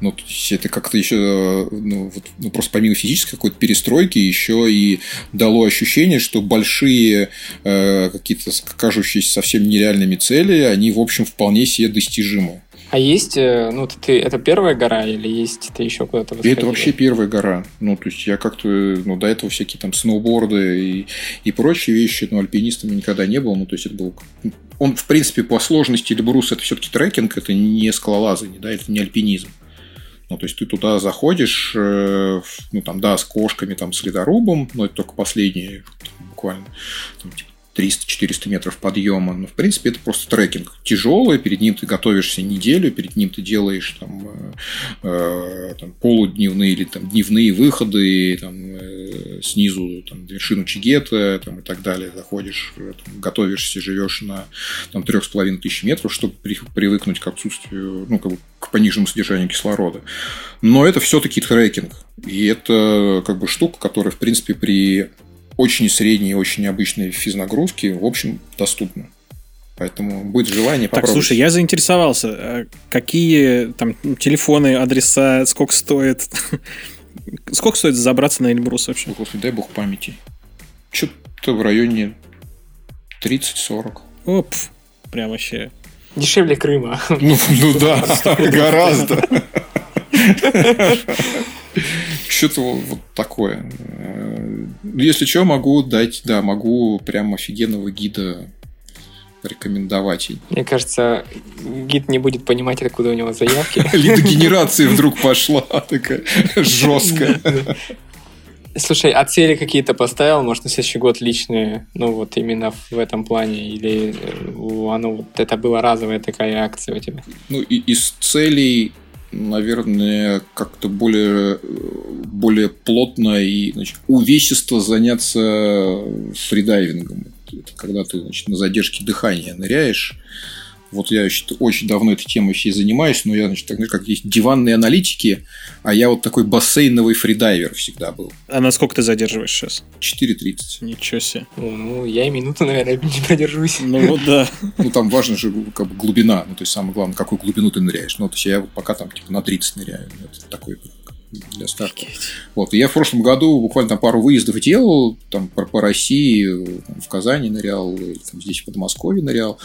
Ну, то есть это как-то еще, ну, вот, ну, просто помимо физической какой-то перестройки, еще и дало ощущение, что большие э, какие-то кажущиеся совсем нереальными цели, они, в общем, вполне себе достижимы. А есть, э, ну, ты, это первая гора или есть ты еще куда-то восходил? Это вообще первая гора. Ну, то есть я как-то, ну, до этого всякие там сноуборды и, и прочие вещи, но альпинистом никогда не был. Ну, то есть это был... Он, в принципе, по сложности Эльбрус это все-таки трекинг, это не скалолазание, да, это не альпинизм. Ну, то есть ты туда заходишь, э, ну, там, да, с кошками, там, с ледорубом, но это только последние, буквально, там, типа, 300-400 метров подъема. Но, в принципе, это просто трекинг. Тяжелый, перед ним ты готовишься неделю, перед ним ты делаешь там, э, э там, полудневные или там, дневные выходы, там, э, снизу там, вершину Чигета там, и так далее. Заходишь, э, там, готовишься, живешь на там, 3,5 тысяч метров, чтобы при, привыкнуть к отсутствию, ну, как бы, к пониженному содержанию кислорода. Но это все-таки трекинг. И это как бы штука, которая, в принципе, при очень средние, очень необычные физнагрузки, в общем, доступны. Поэтому будет желание попробовать. Так, слушай, я заинтересовался. А какие там телефоны, адреса, сколько стоит? сколько стоит забраться на Эльбрус вообще? Господи, дай бог памяти. Что-то в районе 30-40. Оп, прям вообще. Дешевле Крыма. Ну, ну да, гораздо. Что-то вот такое. Э, если что, могу дать, да, могу прям офигенного гида рекомендовать. Мне кажется, гид не будет понимать, откуда у него заявки. Лидогенерация вдруг пошла такая жесткая. Слушай, а цели какие-то поставил, может, на следующий год личные, ну вот именно в этом плане, или э, оно вот это была разовая такая акция у тебя? Ну, и из целей наверное, как-то более, более плотно и значит, увесисто заняться фридайвингом. Это когда ты значит, на задержке дыхания ныряешь вот я значит, очень давно этой темой всей занимаюсь, но я, значит, так, как есть диванные аналитики, а я вот такой бассейновый фридайвер всегда был. А на сколько ты задерживаешь сейчас? 4.30. Ничего себе. Ну, я и минуту, наверное, не продержусь. Ну, вот да. Ну, там важно же как бы глубина, ну, то есть самое главное, какую глубину ты ныряешь. Ну, то есть я пока там типа на 30 ныряю. Это такой для старта. Вот. И я в прошлом году буквально там пару выездов делал, там по, по России, в Казани нырял, там, здесь в Подмосковье нырял.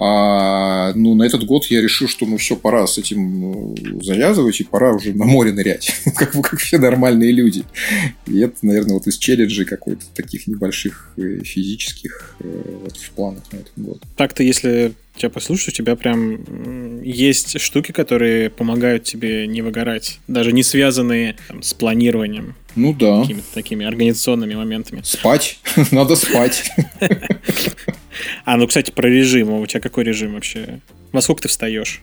А, ну, на этот год я решил, что ну все, пора с этим э, завязывать, и пора уже на море нырять, как, как все нормальные люди. И это, наверное, вот из челленджей какой-то таких небольших э, физических э, вот, в планах на этот год. Так-то, если тебя послушать, у тебя прям есть штуки, которые помогают тебе не выгорать, даже не связанные там, с планированием. Ну да. Какими-то такими организационными моментами. Спать. Надо спать. А, ну, кстати, про режим. У тебя какой режим вообще? Во сколько ты встаешь?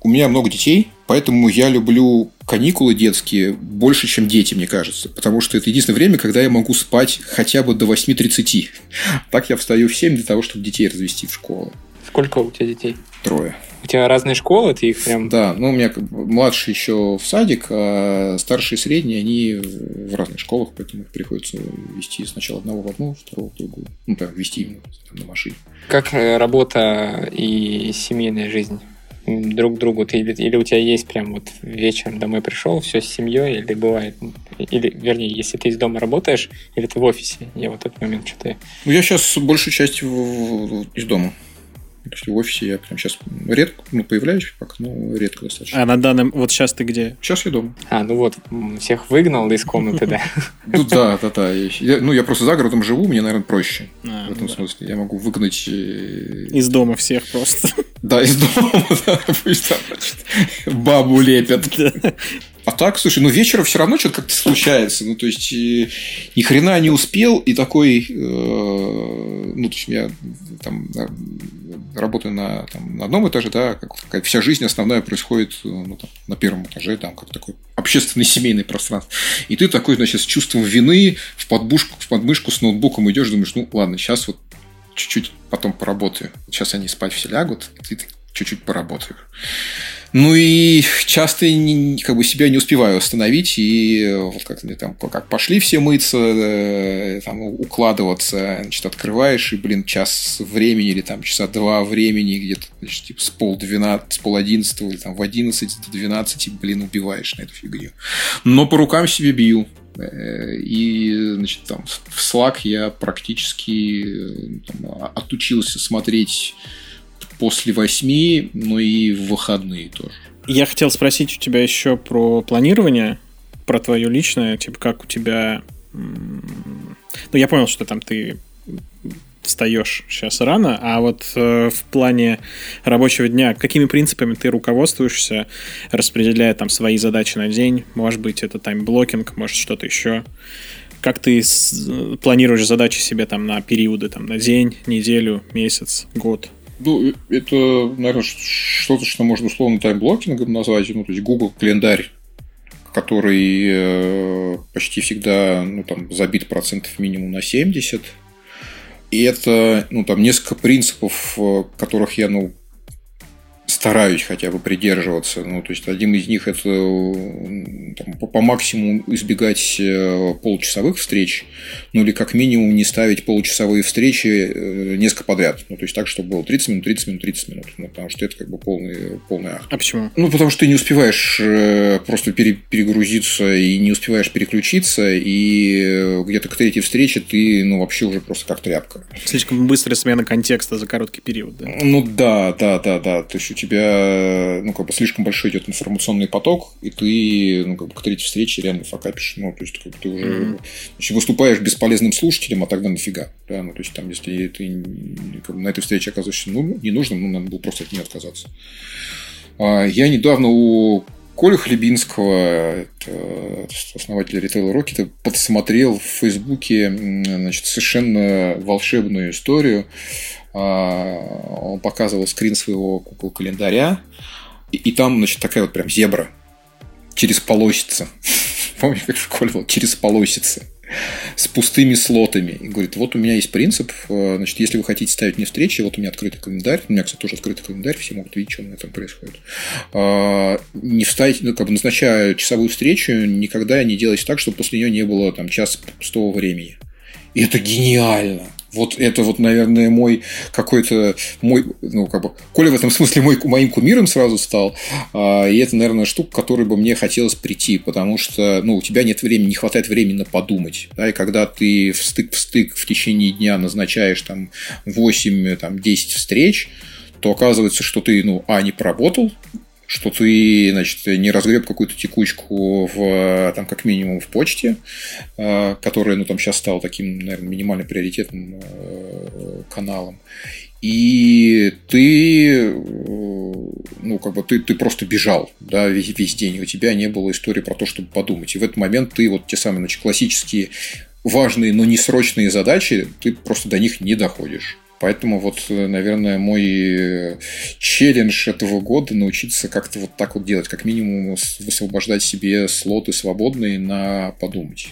У меня много детей, поэтому я люблю каникулы детские больше, чем дети, мне кажется. Потому что это единственное время, когда я могу спать хотя бы до 8.30. Так я встаю в 7 для того, чтобы детей развести в школу. Сколько у тебя детей? Трое. У тебя разные школы, ты их прям... Да, ну у меня младший еще в садик, а старшие и средние, они в разных школах, поэтому их приходится вести сначала одного в одну, второго в другую. Ну, так, вести именно на машине. Как э, работа и семейная жизнь? друг к другу ты или, или у тебя есть прям вот вечером домой пришел, все с семьей, или бывает, или, вернее, если ты из дома работаешь, или ты в офисе, я вот этот момент что-то... Ну, я сейчас большую часть в, в, из дома. То есть в офисе я прям сейчас редко ну, появляюсь, пока, но редко достаточно. А на данном... Вот сейчас ты где? Сейчас я дома. А, ну вот, всех выгнал из комнаты, да? Ну да, да, да. Ну, я просто за городом живу, мне, наверное, проще. А, в этом смысле. Я могу выгнать... Э, из дома всех просто. Да, из дома, да. Пусть там, бабу лепят. А так, слушай, ну вечером все равно что-то как-то случается. Ну, то есть, э, ни хрена не успел, и такой, э, ну, то есть, я там работаю на, там, на одном этаже, да, как, как вся жизнь основная происходит ну, там, на первом этаже, там, как такой общественный семейный пространство. И ты такой, значит, с чувством вины в подбушку, в подмышку с ноутбуком идешь, думаешь, ну, ладно, сейчас вот чуть-чуть потом поработаю. Сейчас они спать все лягут, и ты чуть-чуть поработаю. Ну и часто как бы себя не успеваю остановить, и вот как там как пошли все мыться, э, там, укладываться, значит, открываешь, и, блин, час времени или там часа два времени где-то, значит, типа с пол двенадцать, с пол одиннадцатого или там в одиннадцать до двенадцати, блин, убиваешь на эту фигню. Но по рукам себе бью. Э, и, значит, там в Slack я практически э, там, отучился смотреть после восьми, но и в выходные тоже. Я хотел спросить у тебя еще про планирование, про твое личное, типа как у тебя... Ну, я понял, что там ты встаешь сейчас рано, а вот э, в плане рабочего дня, какими принципами ты руководствуешься, распределяя там свои задачи на день? Может быть, это timeblocking, может, что-то еще? Как ты с, планируешь задачи себе там на периоды, там, на день, неделю, месяц, год? Ну, это, наверное, что-то, что можно условно таймблокингом назвать. Ну, то есть Google календарь, который э, почти всегда ну, там, забит процентов минимум на 70. И это, ну, там несколько принципов, э, которых я, ну, стараюсь хотя бы придерживаться. Ну, то есть, один из них это там, по, по максимуму избегать э, получасовых встреч, ну или как минимум не ставить получасовые встречи э, несколько подряд. Ну, то есть так, чтобы было 30 минут, 30 минут, 30 минут. Ну, потому что это как бы полный, полный акт. А почему? Ну, потому что ты не успеваешь э, просто пере, перегрузиться и не успеваешь переключиться, и где-то к третьей встрече ты, ну, вообще уже просто как тряпка. Слишком быстрая смена контекста за короткий период, да? Ну, да, да, да, да. То есть тебя, ну, как бы слишком большой идет информационный поток, и ты, ну, как бы к третьей встрече реально факапишь. Ну, то есть, как бы ты уже mm-hmm. значит, выступаешь бесполезным слушателем, а тогда нафига. Да, ну, то есть, там, если ты как бы, на этой встрече оказываешься ну, не нужно, ну, надо было просто от нее отказаться. А, я недавно у Коля Хлебинского, это основатель ритейла Рокета, подсмотрел в Фейсбуке значит, совершенно волшебную историю он показывал скрин своего Google календаря, и, и там, значит, такая вот прям зебра через полосица. Помню, как в школе было? Через полосицы с пустыми слотами. И говорит, вот у меня есть принцип, э, значит, если вы хотите ставить мне встречи, вот у меня открытый календарь, у меня, кстати, тоже открытый календарь, все могут видеть, что у меня там происходит. А, не вставить, ну, как бы назначая часовую встречу, никогда не делайте так, чтобы после нее не было там час пустого времени. И это гениально. Вот это вот, наверное, мой какой-то мой, ну, как бы, Коля в этом смысле мой, моим кумиром сразу стал. А, и это, наверное, штука, к которой бы мне хотелось прийти, потому что, ну, у тебя нет времени, не хватает времени на подумать. Да, и когда ты в стык в стык в течение дня назначаешь там 8-10 там, встреч, то оказывается, что ты, ну, а, не поработал, что ты, значит, не разгреб какую-то текучку в, там, как минимум в почте, э, которая, ну, там сейчас стала таким, наверное, минимально приоритетным э, каналом. И ты, э, ну, как бы ты, ты просто бежал, да, весь, весь день, у тебя не было истории про то, чтобы подумать. И в этот момент ты вот те самые, значит, классические важные, но не срочные задачи, ты просто до них не доходишь. Поэтому вот, э, наверное, мой э, челлендж этого года научиться как-то вот так вот делать, как минимум высвобождать себе слоты свободные на подумать.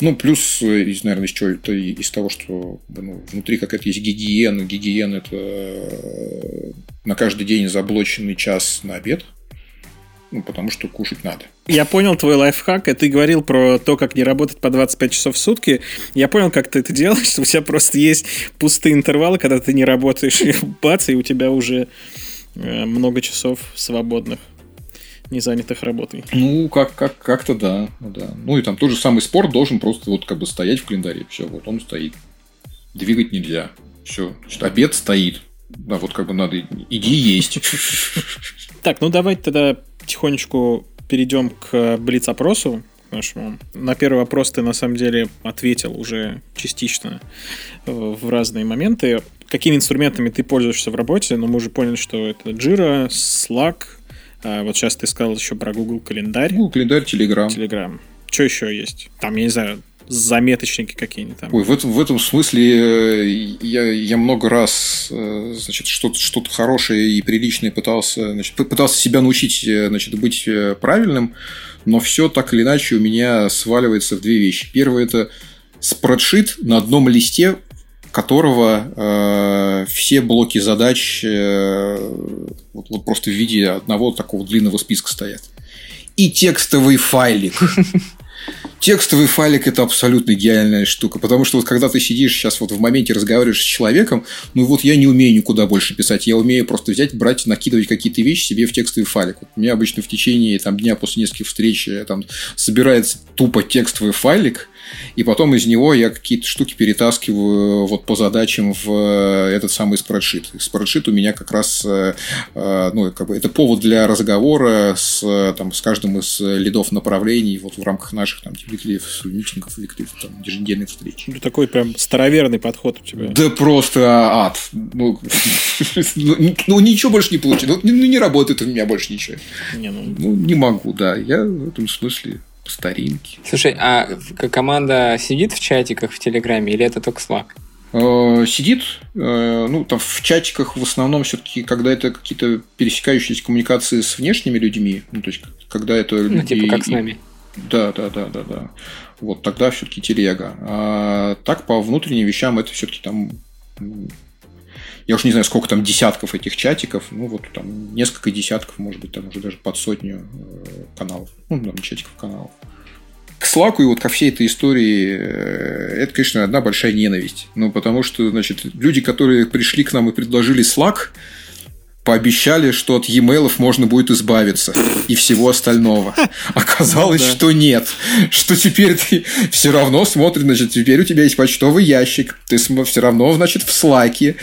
Ну, плюс, э, из, наверное, из чего это из того, что ну, внутри какая-то есть гигиена. Гигиена – это на каждый день заблоченный час на обед – ну, потому что кушать надо. Я понял твой лайфхак, и ты говорил про то, как не работать по 25 часов в сутки. Я понял, как ты это делаешь, что у тебя просто есть пустые интервалы, когда ты не работаешь, и бац, и у тебя уже э, много часов свободных не занятых работой. Ну, как, как, как-то да, да. Ну, и там тот же самый спорт должен просто вот как бы стоять в календаре. Все, вот он стоит. Двигать нельзя. Все. Значит, обед стоит. Да, вот как бы надо иди есть. Так, ну давайте тогда потихонечку перейдем к блиц-опросу нашему. На первый вопрос ты на самом деле ответил уже частично э, в разные моменты. Какими инструментами ты пользуешься в работе? Но ну, мы уже поняли, что это Jira, Slack. А вот сейчас ты сказал еще про Google календарь. Google календарь, Telegram. Telegram. Что еще есть? Там, я не знаю, заметочники какие-нибудь там. Ой, в этом, в этом смысле э, я, я много раз э, значит, что-то, что-то хорошее и приличное пытался, значит, пытался себя научить э, значит, быть правильным, но все так или иначе у меня сваливается в две вещи. Первое – это спредшит на одном листе, которого э, все блоки задач э, вот, вот просто в виде одного такого длинного списка стоят. И текстовый файлик. Текстовый файлик – это абсолютно идеальная штука, потому что вот когда ты сидишь сейчас вот в моменте разговариваешь с человеком, ну вот я не умею никуда больше писать, я умею просто взять, брать, накидывать какие-то вещи себе в текстовый файлик. Вот у меня обычно в течение там, дня после нескольких встреч э, там, собирается тупо текстовый файлик, и потом из него я какие-то штуки перетаскиваю вот по задачам в э, этот самый спредшит. Спредшит у меня как раз, э, э, ну, как бы это повод для разговора с, там, с каждым из лидов направлений вот в рамках наших там митингов, митингов или там, еженедельных встреч. Ну, такой прям староверный подход у тебя. Да просто ад. Ну, ну, ну ничего больше не получится. Ну, не работает у меня больше ничего. Не, ну... ну, не могу, да. Я в этом смысле по старинке. Слушай, а команда сидит в чатиках в Телеграме или это только Slack? Э, сидит, э, ну, там в чатиках в основном все-таки, когда это какие-то пересекающиеся коммуникации с внешними людьми, ну, то есть, когда это ну, люди... типа как с нами. Да, да, да, да, да. Вот тогда все-таки телега. А так по внутренним вещам это все-таки там я уж не знаю, сколько там десятков этих чатиков, ну вот там несколько десятков, может быть, там уже даже под сотню э, каналов, ну, там, чатиков каналов. К Слаку и вот ко всей этой истории э, это, конечно, одна большая ненависть. Ну, потому что, значит, люди, которые пришли к нам и предложили Slack, пообещали, что от e-mail можно будет избавиться и всего остального. Оказалось, ну что нет. Что теперь ты все равно смотришь, значит, теперь у тебя есть почтовый ящик, ты все равно, значит, в слайке,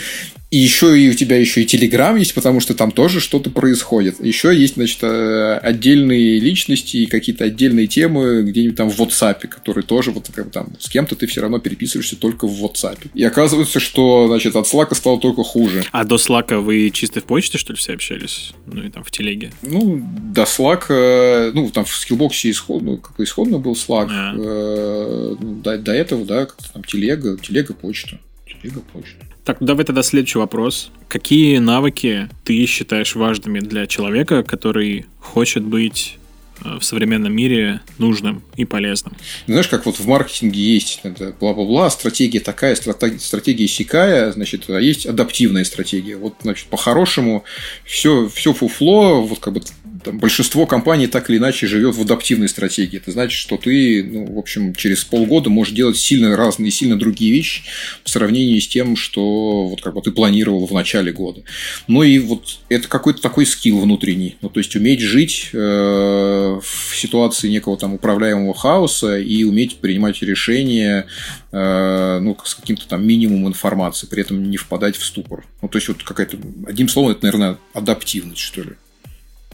и еще и у тебя еще и Телеграм есть, потому что там тоже что-то происходит. Еще есть, значит, э, отдельные личности и какие-то отдельные темы где-нибудь там в WhatsApp, которые тоже вот как бы, там с кем-то ты все равно переписываешься только в WhatsApp. И оказывается, что, значит, от Slack стало только хуже. А до Slack вы чисто в почте, что ли, все общались? Ну, и там в телеге? Ну, до Slack, э, ну, там в скиллбоксе исходно, ну, как исходно был Slack. А. Э, до, до этого, да, как-то там телега, телега почта. Телега почта. Так, давай тогда следующий вопрос. Какие навыки ты считаешь важными для человека, который хочет быть э, в современном мире нужным и полезным. Знаешь, как вот в маркетинге есть бла-бла-бла, стратегия такая, стратегия сякая, значит, а есть адаптивная стратегия. Вот, значит, по-хорошему все, все фуфло, вот как бы там, большинство компаний так или иначе живет в адаптивной стратегии. Это значит, что ты, ну, в общем, через полгода можешь делать сильно разные, сильно другие вещи по сравнению с тем, что вот как бы ты планировал в начале года. Ну и вот это какой-то такой скилл внутренний. Ну, то есть уметь жить э, в ситуации некого там управляемого хаоса и уметь принимать решения э, ну, с каким-то там минимумом информации, при этом не впадать в ступор. Ну, то есть, вот какая-то, одним словом, это, наверное, адаптивность, что ли.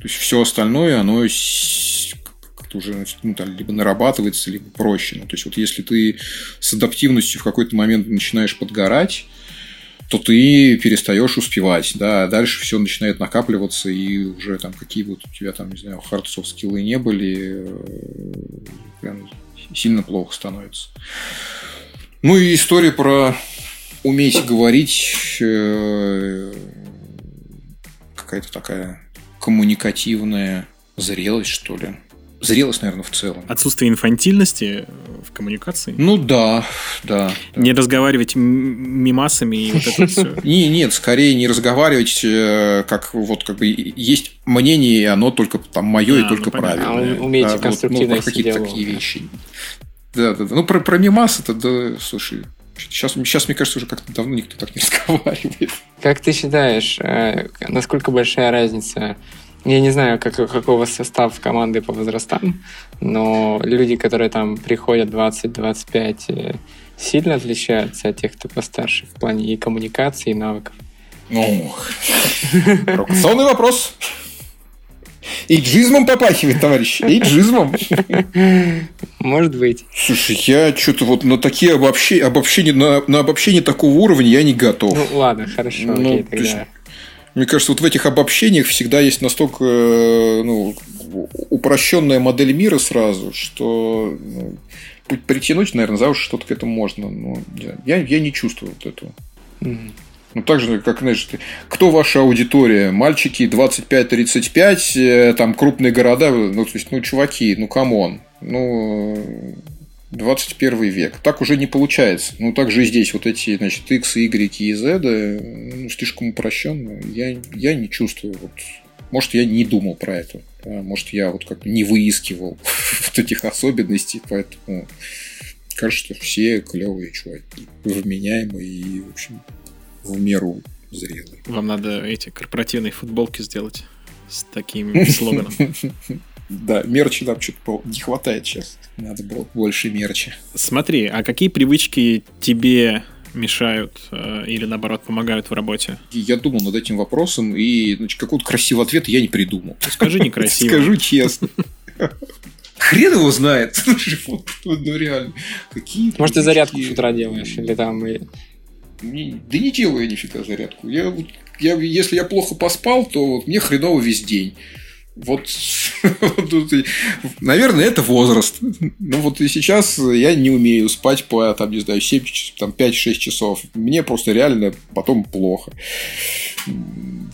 То есть все остальное, оно как-то уже ну, там, либо нарабатывается, либо проще. Ну, то есть вот если ты с адаптивностью в какой-то момент начинаешь подгорать, то ты перестаешь успевать, да, а дальше все начинает накапливаться, и уже там какие вот у тебя там, не знаю, soft скиллы не были, э, прям сильно плохо становится. Ну и история про уметь говорить, э, какая-то такая коммуникативная зрелость, что ли. Зрелость, наверное, в целом. Отсутствие инфантильности в коммуникации? Ну да, да. Не разговаривать мимасами и вот это все. Не, нет, скорее не разговаривать, э, как вот как бы есть мнение, и оно только там мое и а, только ну, правильное. А умеете конструктивно ну, какие-то такие вещи. Да, да, да. Ну, про, про мимас это, да, слушай, Сейчас, сейчас, мне кажется, уже как-то давно никто так не разговаривает. Как ты считаешь, э, насколько большая разница я не знаю, как, какой у вас состав команды по возрастам, но люди, которые там приходят 20-25, э, сильно отличаются от тех, кто постарше в плане и коммуникации, и навыков? Ну, провокационный вопрос. Эйджизмом попахивает, товарищ. Эйджизмом. Может быть. Слушай, я что-то вот на такие обобщения, обобщения на, на обобщение такого уровня я не готов. Ну, ладно, хорошо, ну, окей, тогда. Есть, мне кажется, вот в этих обобщениях всегда есть настолько э, ну, упрощенная модель мира сразу, что ну, притянуть, наверное, за уши что-то к этому можно. Но я, я не чувствую вот этого. Mm-hmm. Ну, так же, как, знаешь, кто ваша аудитория? Мальчики 25-35, э, там, крупные города, ну, то есть, ну, чуваки, ну, come on. Ну, 21 век. Так уже не получается. Ну, также и здесь вот эти, значит, X, Y и Z ну, слишком упрощенно. Я, я не чувствую. Вот. Может, я не думал про это. Может, я вот как не выискивал вот этих особенностей, поэтому кажется, что все клевые чуваки, вменяемые и, в общем, в меру зрелый. Вам надо эти корпоративные футболки сделать с таким слоганом. Да, мерча нам что-то не хватает сейчас. Надо было больше мерча. Смотри, а какие привычки тебе мешают э, или наоборот помогают в работе? Я думал над этим вопросом, и значит, какого-то красивого ответа я не придумал. Скажи некрасиво. Скажу честно. Хрен его знает. Ну реально. Какие Может, ты зарядку с утра делаешь? Или там да не делаю я нифига зарядку. Я, я, если я плохо поспал, то вот мне хреново весь день. Вот, наверное, это возраст. Ну, вот и сейчас я не умею спать по, там, не знаю, 7, там, 5-6 часов. Мне просто реально потом плохо.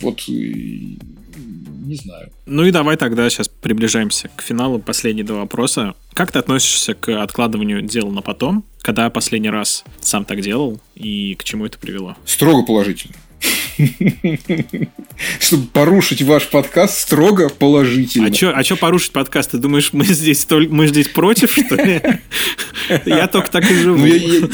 Вот, не знаю. Ну и давай тогда сейчас приближаемся к финалу. Последние два вопроса. Как ты относишься к откладыванию дела на потом? Когда последний раз сам так делал и к чему это привело? Строго положительно. Чтобы порушить ваш подкаст строго положительно. А что а чё порушить подкаст? Ты думаешь, мы здесь, только, мы здесь против, что ли? Я только так и живу. Ну, я, я...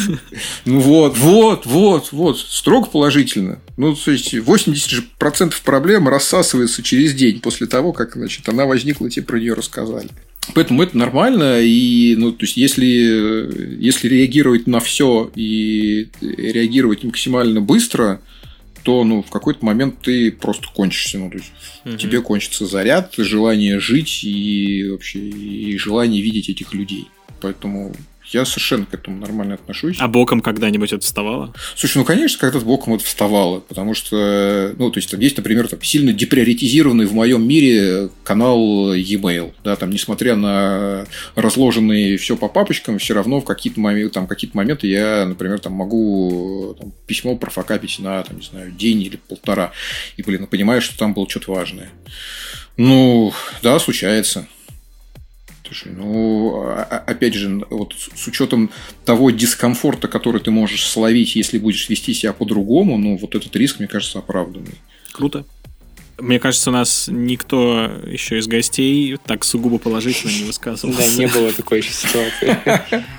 ну вот, вот, вот, вот. Строго положительно. Ну, то есть, 80% проблем рассасывается через день после того, как значит, она возникла, тебе про нее рассказали. Поэтому это нормально, и ну, то есть, если, если реагировать на все и реагировать максимально быстро, то ну, в какой-то момент ты просто кончишься. Ну, то есть, угу. тебе кончится заряд, желание жить и вообще и желание видеть этих людей. Поэтому я совершенно к этому нормально отношусь. А боком когда-нибудь это вставало? Слушай, ну, конечно, когда-то боком это вставало, потому что, ну, то есть, там есть, например, там, сильно деприоритизированный в моем мире канал e-mail, да, там, несмотря на разложенные все по папочкам, все равно в какие-то моменты, там, какие-то моменты я, например, там, могу там, письмо профокапить на, там, не знаю, день или полтора, и, блин, ну, понимаю, что там было что-то важное. Ну, да, случается. Слушай, ну, а, а, опять же, вот с учетом того дискомфорта, который ты можешь словить, если будешь вести себя по-другому, ну, вот этот риск, мне кажется, оправданный. Круто. Мне кажется, у нас никто еще из гостей так сугубо положительно не высказывался. Да, не было такой еще ситуации.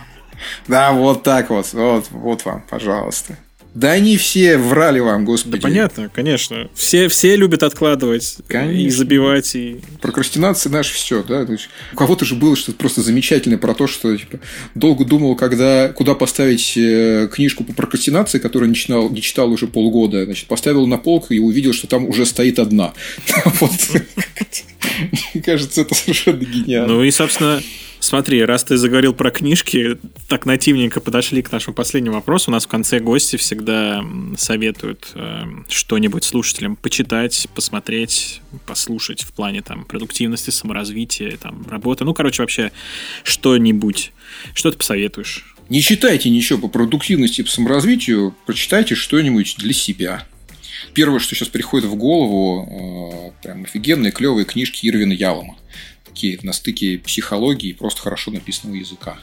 Да, вот так. Вот, вот вам, пожалуйста. Да они все врали вам, господи. Да понятно, конечно. Все, все любят откладывать конечно. и забивать. И... Прокрастинация наш все, да. У кого-то же было что-то просто замечательное про то, что типа, долго думал, когда, куда поставить э, книжку по прокрастинации, которую не читал, не читал уже полгода. Значит, поставил на полку и увидел, что там уже стоит одна. Мне кажется, это совершенно гениально. Ну и, собственно, Смотри, раз ты заговорил про книжки, так нативненько подошли к нашему последнему вопросу. У нас в конце гости всегда советуют э, что-нибудь слушателям почитать, посмотреть, послушать в плане там продуктивности, саморазвития, там работы. Ну, короче, вообще что-нибудь. Что ты посоветуешь? Не читайте ничего по продуктивности и по саморазвитию, прочитайте что-нибудь для себя. Первое, что сейчас приходит в голову, э, прям офигенные клевые книжки Ирвина Ялома такие на стыке психологии и просто хорошо написанного языка.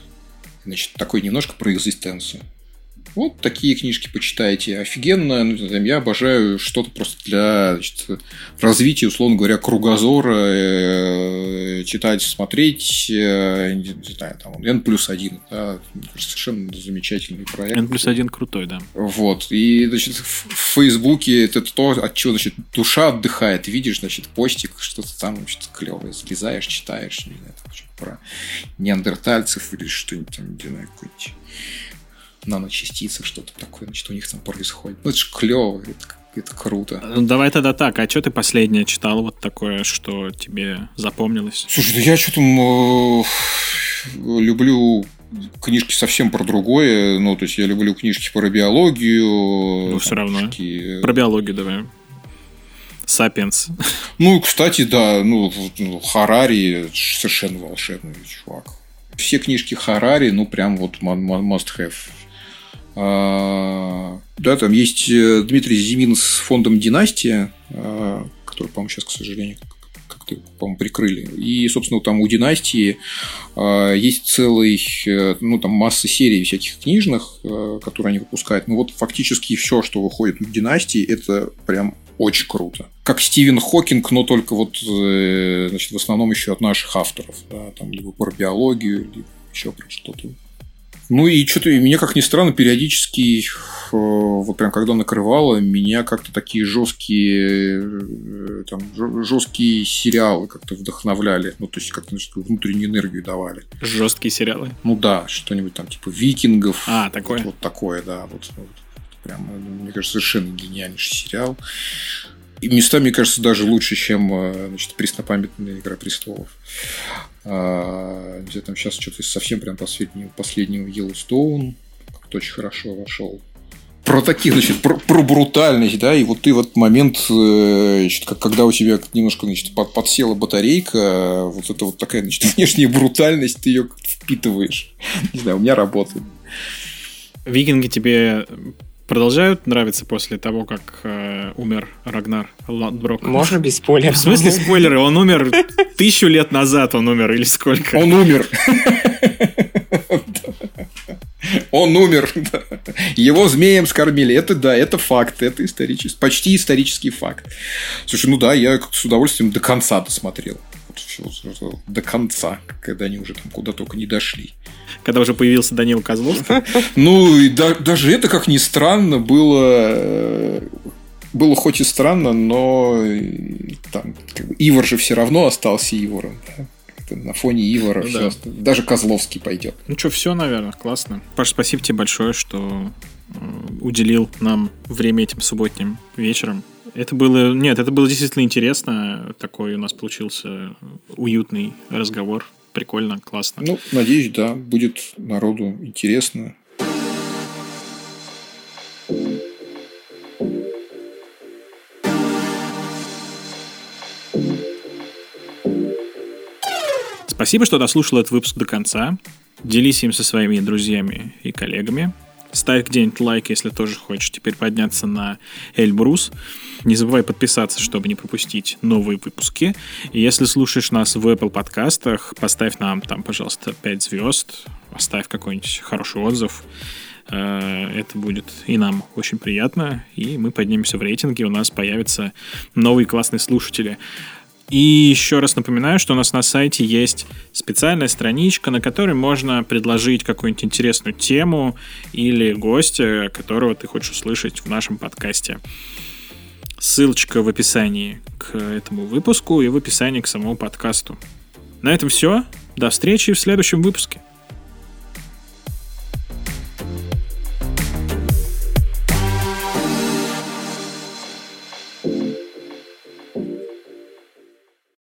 Значит, такой немножко про экзистенцию. Вот такие книжки почитайте. Офигенно. Ну, я обожаю что-то просто для значит, развития, условно говоря, кругозора. Э, читать, смотреть. Э, не знаю, там, N плюс один. Да, совершенно замечательный проект. N плюс один крутой, да. Вот. И, значит, в Фейсбуке это то, от чего, значит, душа отдыхает. Видишь, значит, постик, что-то там, значит, клевое. Залезаешь, читаешь. Не знаю, там, что-то про неандертальцев или что-нибудь там, не знаю, какой-нибудь наночастицах, что-то такое, значит, у них там происходит. Ну, это же клево, это, это круто. Ну, давай тогда так, а что ты последнее читал вот такое, что тебе запомнилось? Слушай, да я что-то э, люблю книжки совсем про другое. Ну, то есть я люблю книжки про биологию. Ну, все равно. Книжки... Про биологию давай. Сапиенс. Ну, кстати, да, ну, ну Харари совершенно волшебный чувак. Все книжки Харари, ну, прям вот must have. А, да, там есть э, Дмитрий Зимин с фондом «Династия», а, который, по-моему, сейчас, к сожалению, как-то, по-моему, прикрыли. И, собственно, там у «Династии» а, есть целый, э, ну, там масса серий всяких книжных, э, которые они выпускают. Ну, вот фактически все, что выходит в «Династии», это прям очень круто. Как Стивен Хокинг, но только вот, значит, в основном еще от наших авторов. Да, там либо про биологию, либо еще про что-то ну и что-то меня, как ни странно, периодически, э, вот прям когда накрывало, меня как-то такие жесткие, э, там, жесткие сериалы как-то вдохновляли. Ну, то есть, как-то внутреннюю энергию давали. Жесткие сериалы? Ну да, что-нибудь там типа викингов. А, такое? Вот, вот такое, да. Вот, вот. Прям, мне кажется, совершенно гениальнейший сериал. И места, мне кажется, даже лучше, чем э, значит, преснопамятная Игра престолов. А, где там сейчас что-то совсем прям последнего, последнего Yellowstone как-то очень хорошо вошел. Про такие, значит, про, про брутальность, да, и вот ты в этот момент, э, значит, как, когда у тебя немножко, значит, под, подсела батарейка, вот это вот такая, значит, внешняя брутальность, ты ее впитываешь. Не знаю, у меня работает. Викинги тебе продолжают нравиться после того, как э, умер Рагнар Ландброк? Можно без спойлеров? В смысле спойлеры? Он умер тысячу лет назад, он умер или сколько? Он умер. Он умер. Его змеем скормили. Это да, это факт. Это исторический, почти исторический факт. Слушай, ну да, я с удовольствием до конца досмотрел до конца, когда они уже там куда только не дошли. Когда уже появился Данил Козловский? Ну, и да, даже это, как ни странно, было э, было хоть и странно, но там, как бы, Ивар же все равно остался Ивором. Да? На фоне Ивара ну, все, да. даже Козловский пойдет. Ну что, все, наверное, классно. Паш, спасибо тебе большое, что э, уделил нам время этим субботним вечером. Это было... Нет, это было действительно интересно. Такой у нас получился уютный разговор. Прикольно, классно. Ну, надеюсь, да, будет народу интересно. Спасибо, что дослушал этот выпуск до конца. Делись им со своими друзьями и коллегами. Ставь где-нибудь лайк, если тоже хочешь теперь подняться на Эльбрус. Не забывай подписаться, чтобы не пропустить новые выпуски. И если слушаешь нас в Apple подкастах, поставь нам там, пожалуйста, 5 звезд, оставь какой-нибудь хороший отзыв. Э, это будет и нам очень приятно, и мы поднимемся в рейтинге, у нас появятся новые классные слушатели. И еще раз напоминаю, что у нас на сайте есть специальная страничка, на которой можно предложить какую-нибудь интересную тему или гостя, которого ты хочешь услышать в нашем подкасте. Ссылочка в описании к этому выпуску и в описании к самому подкасту. На этом все. До встречи в следующем выпуске.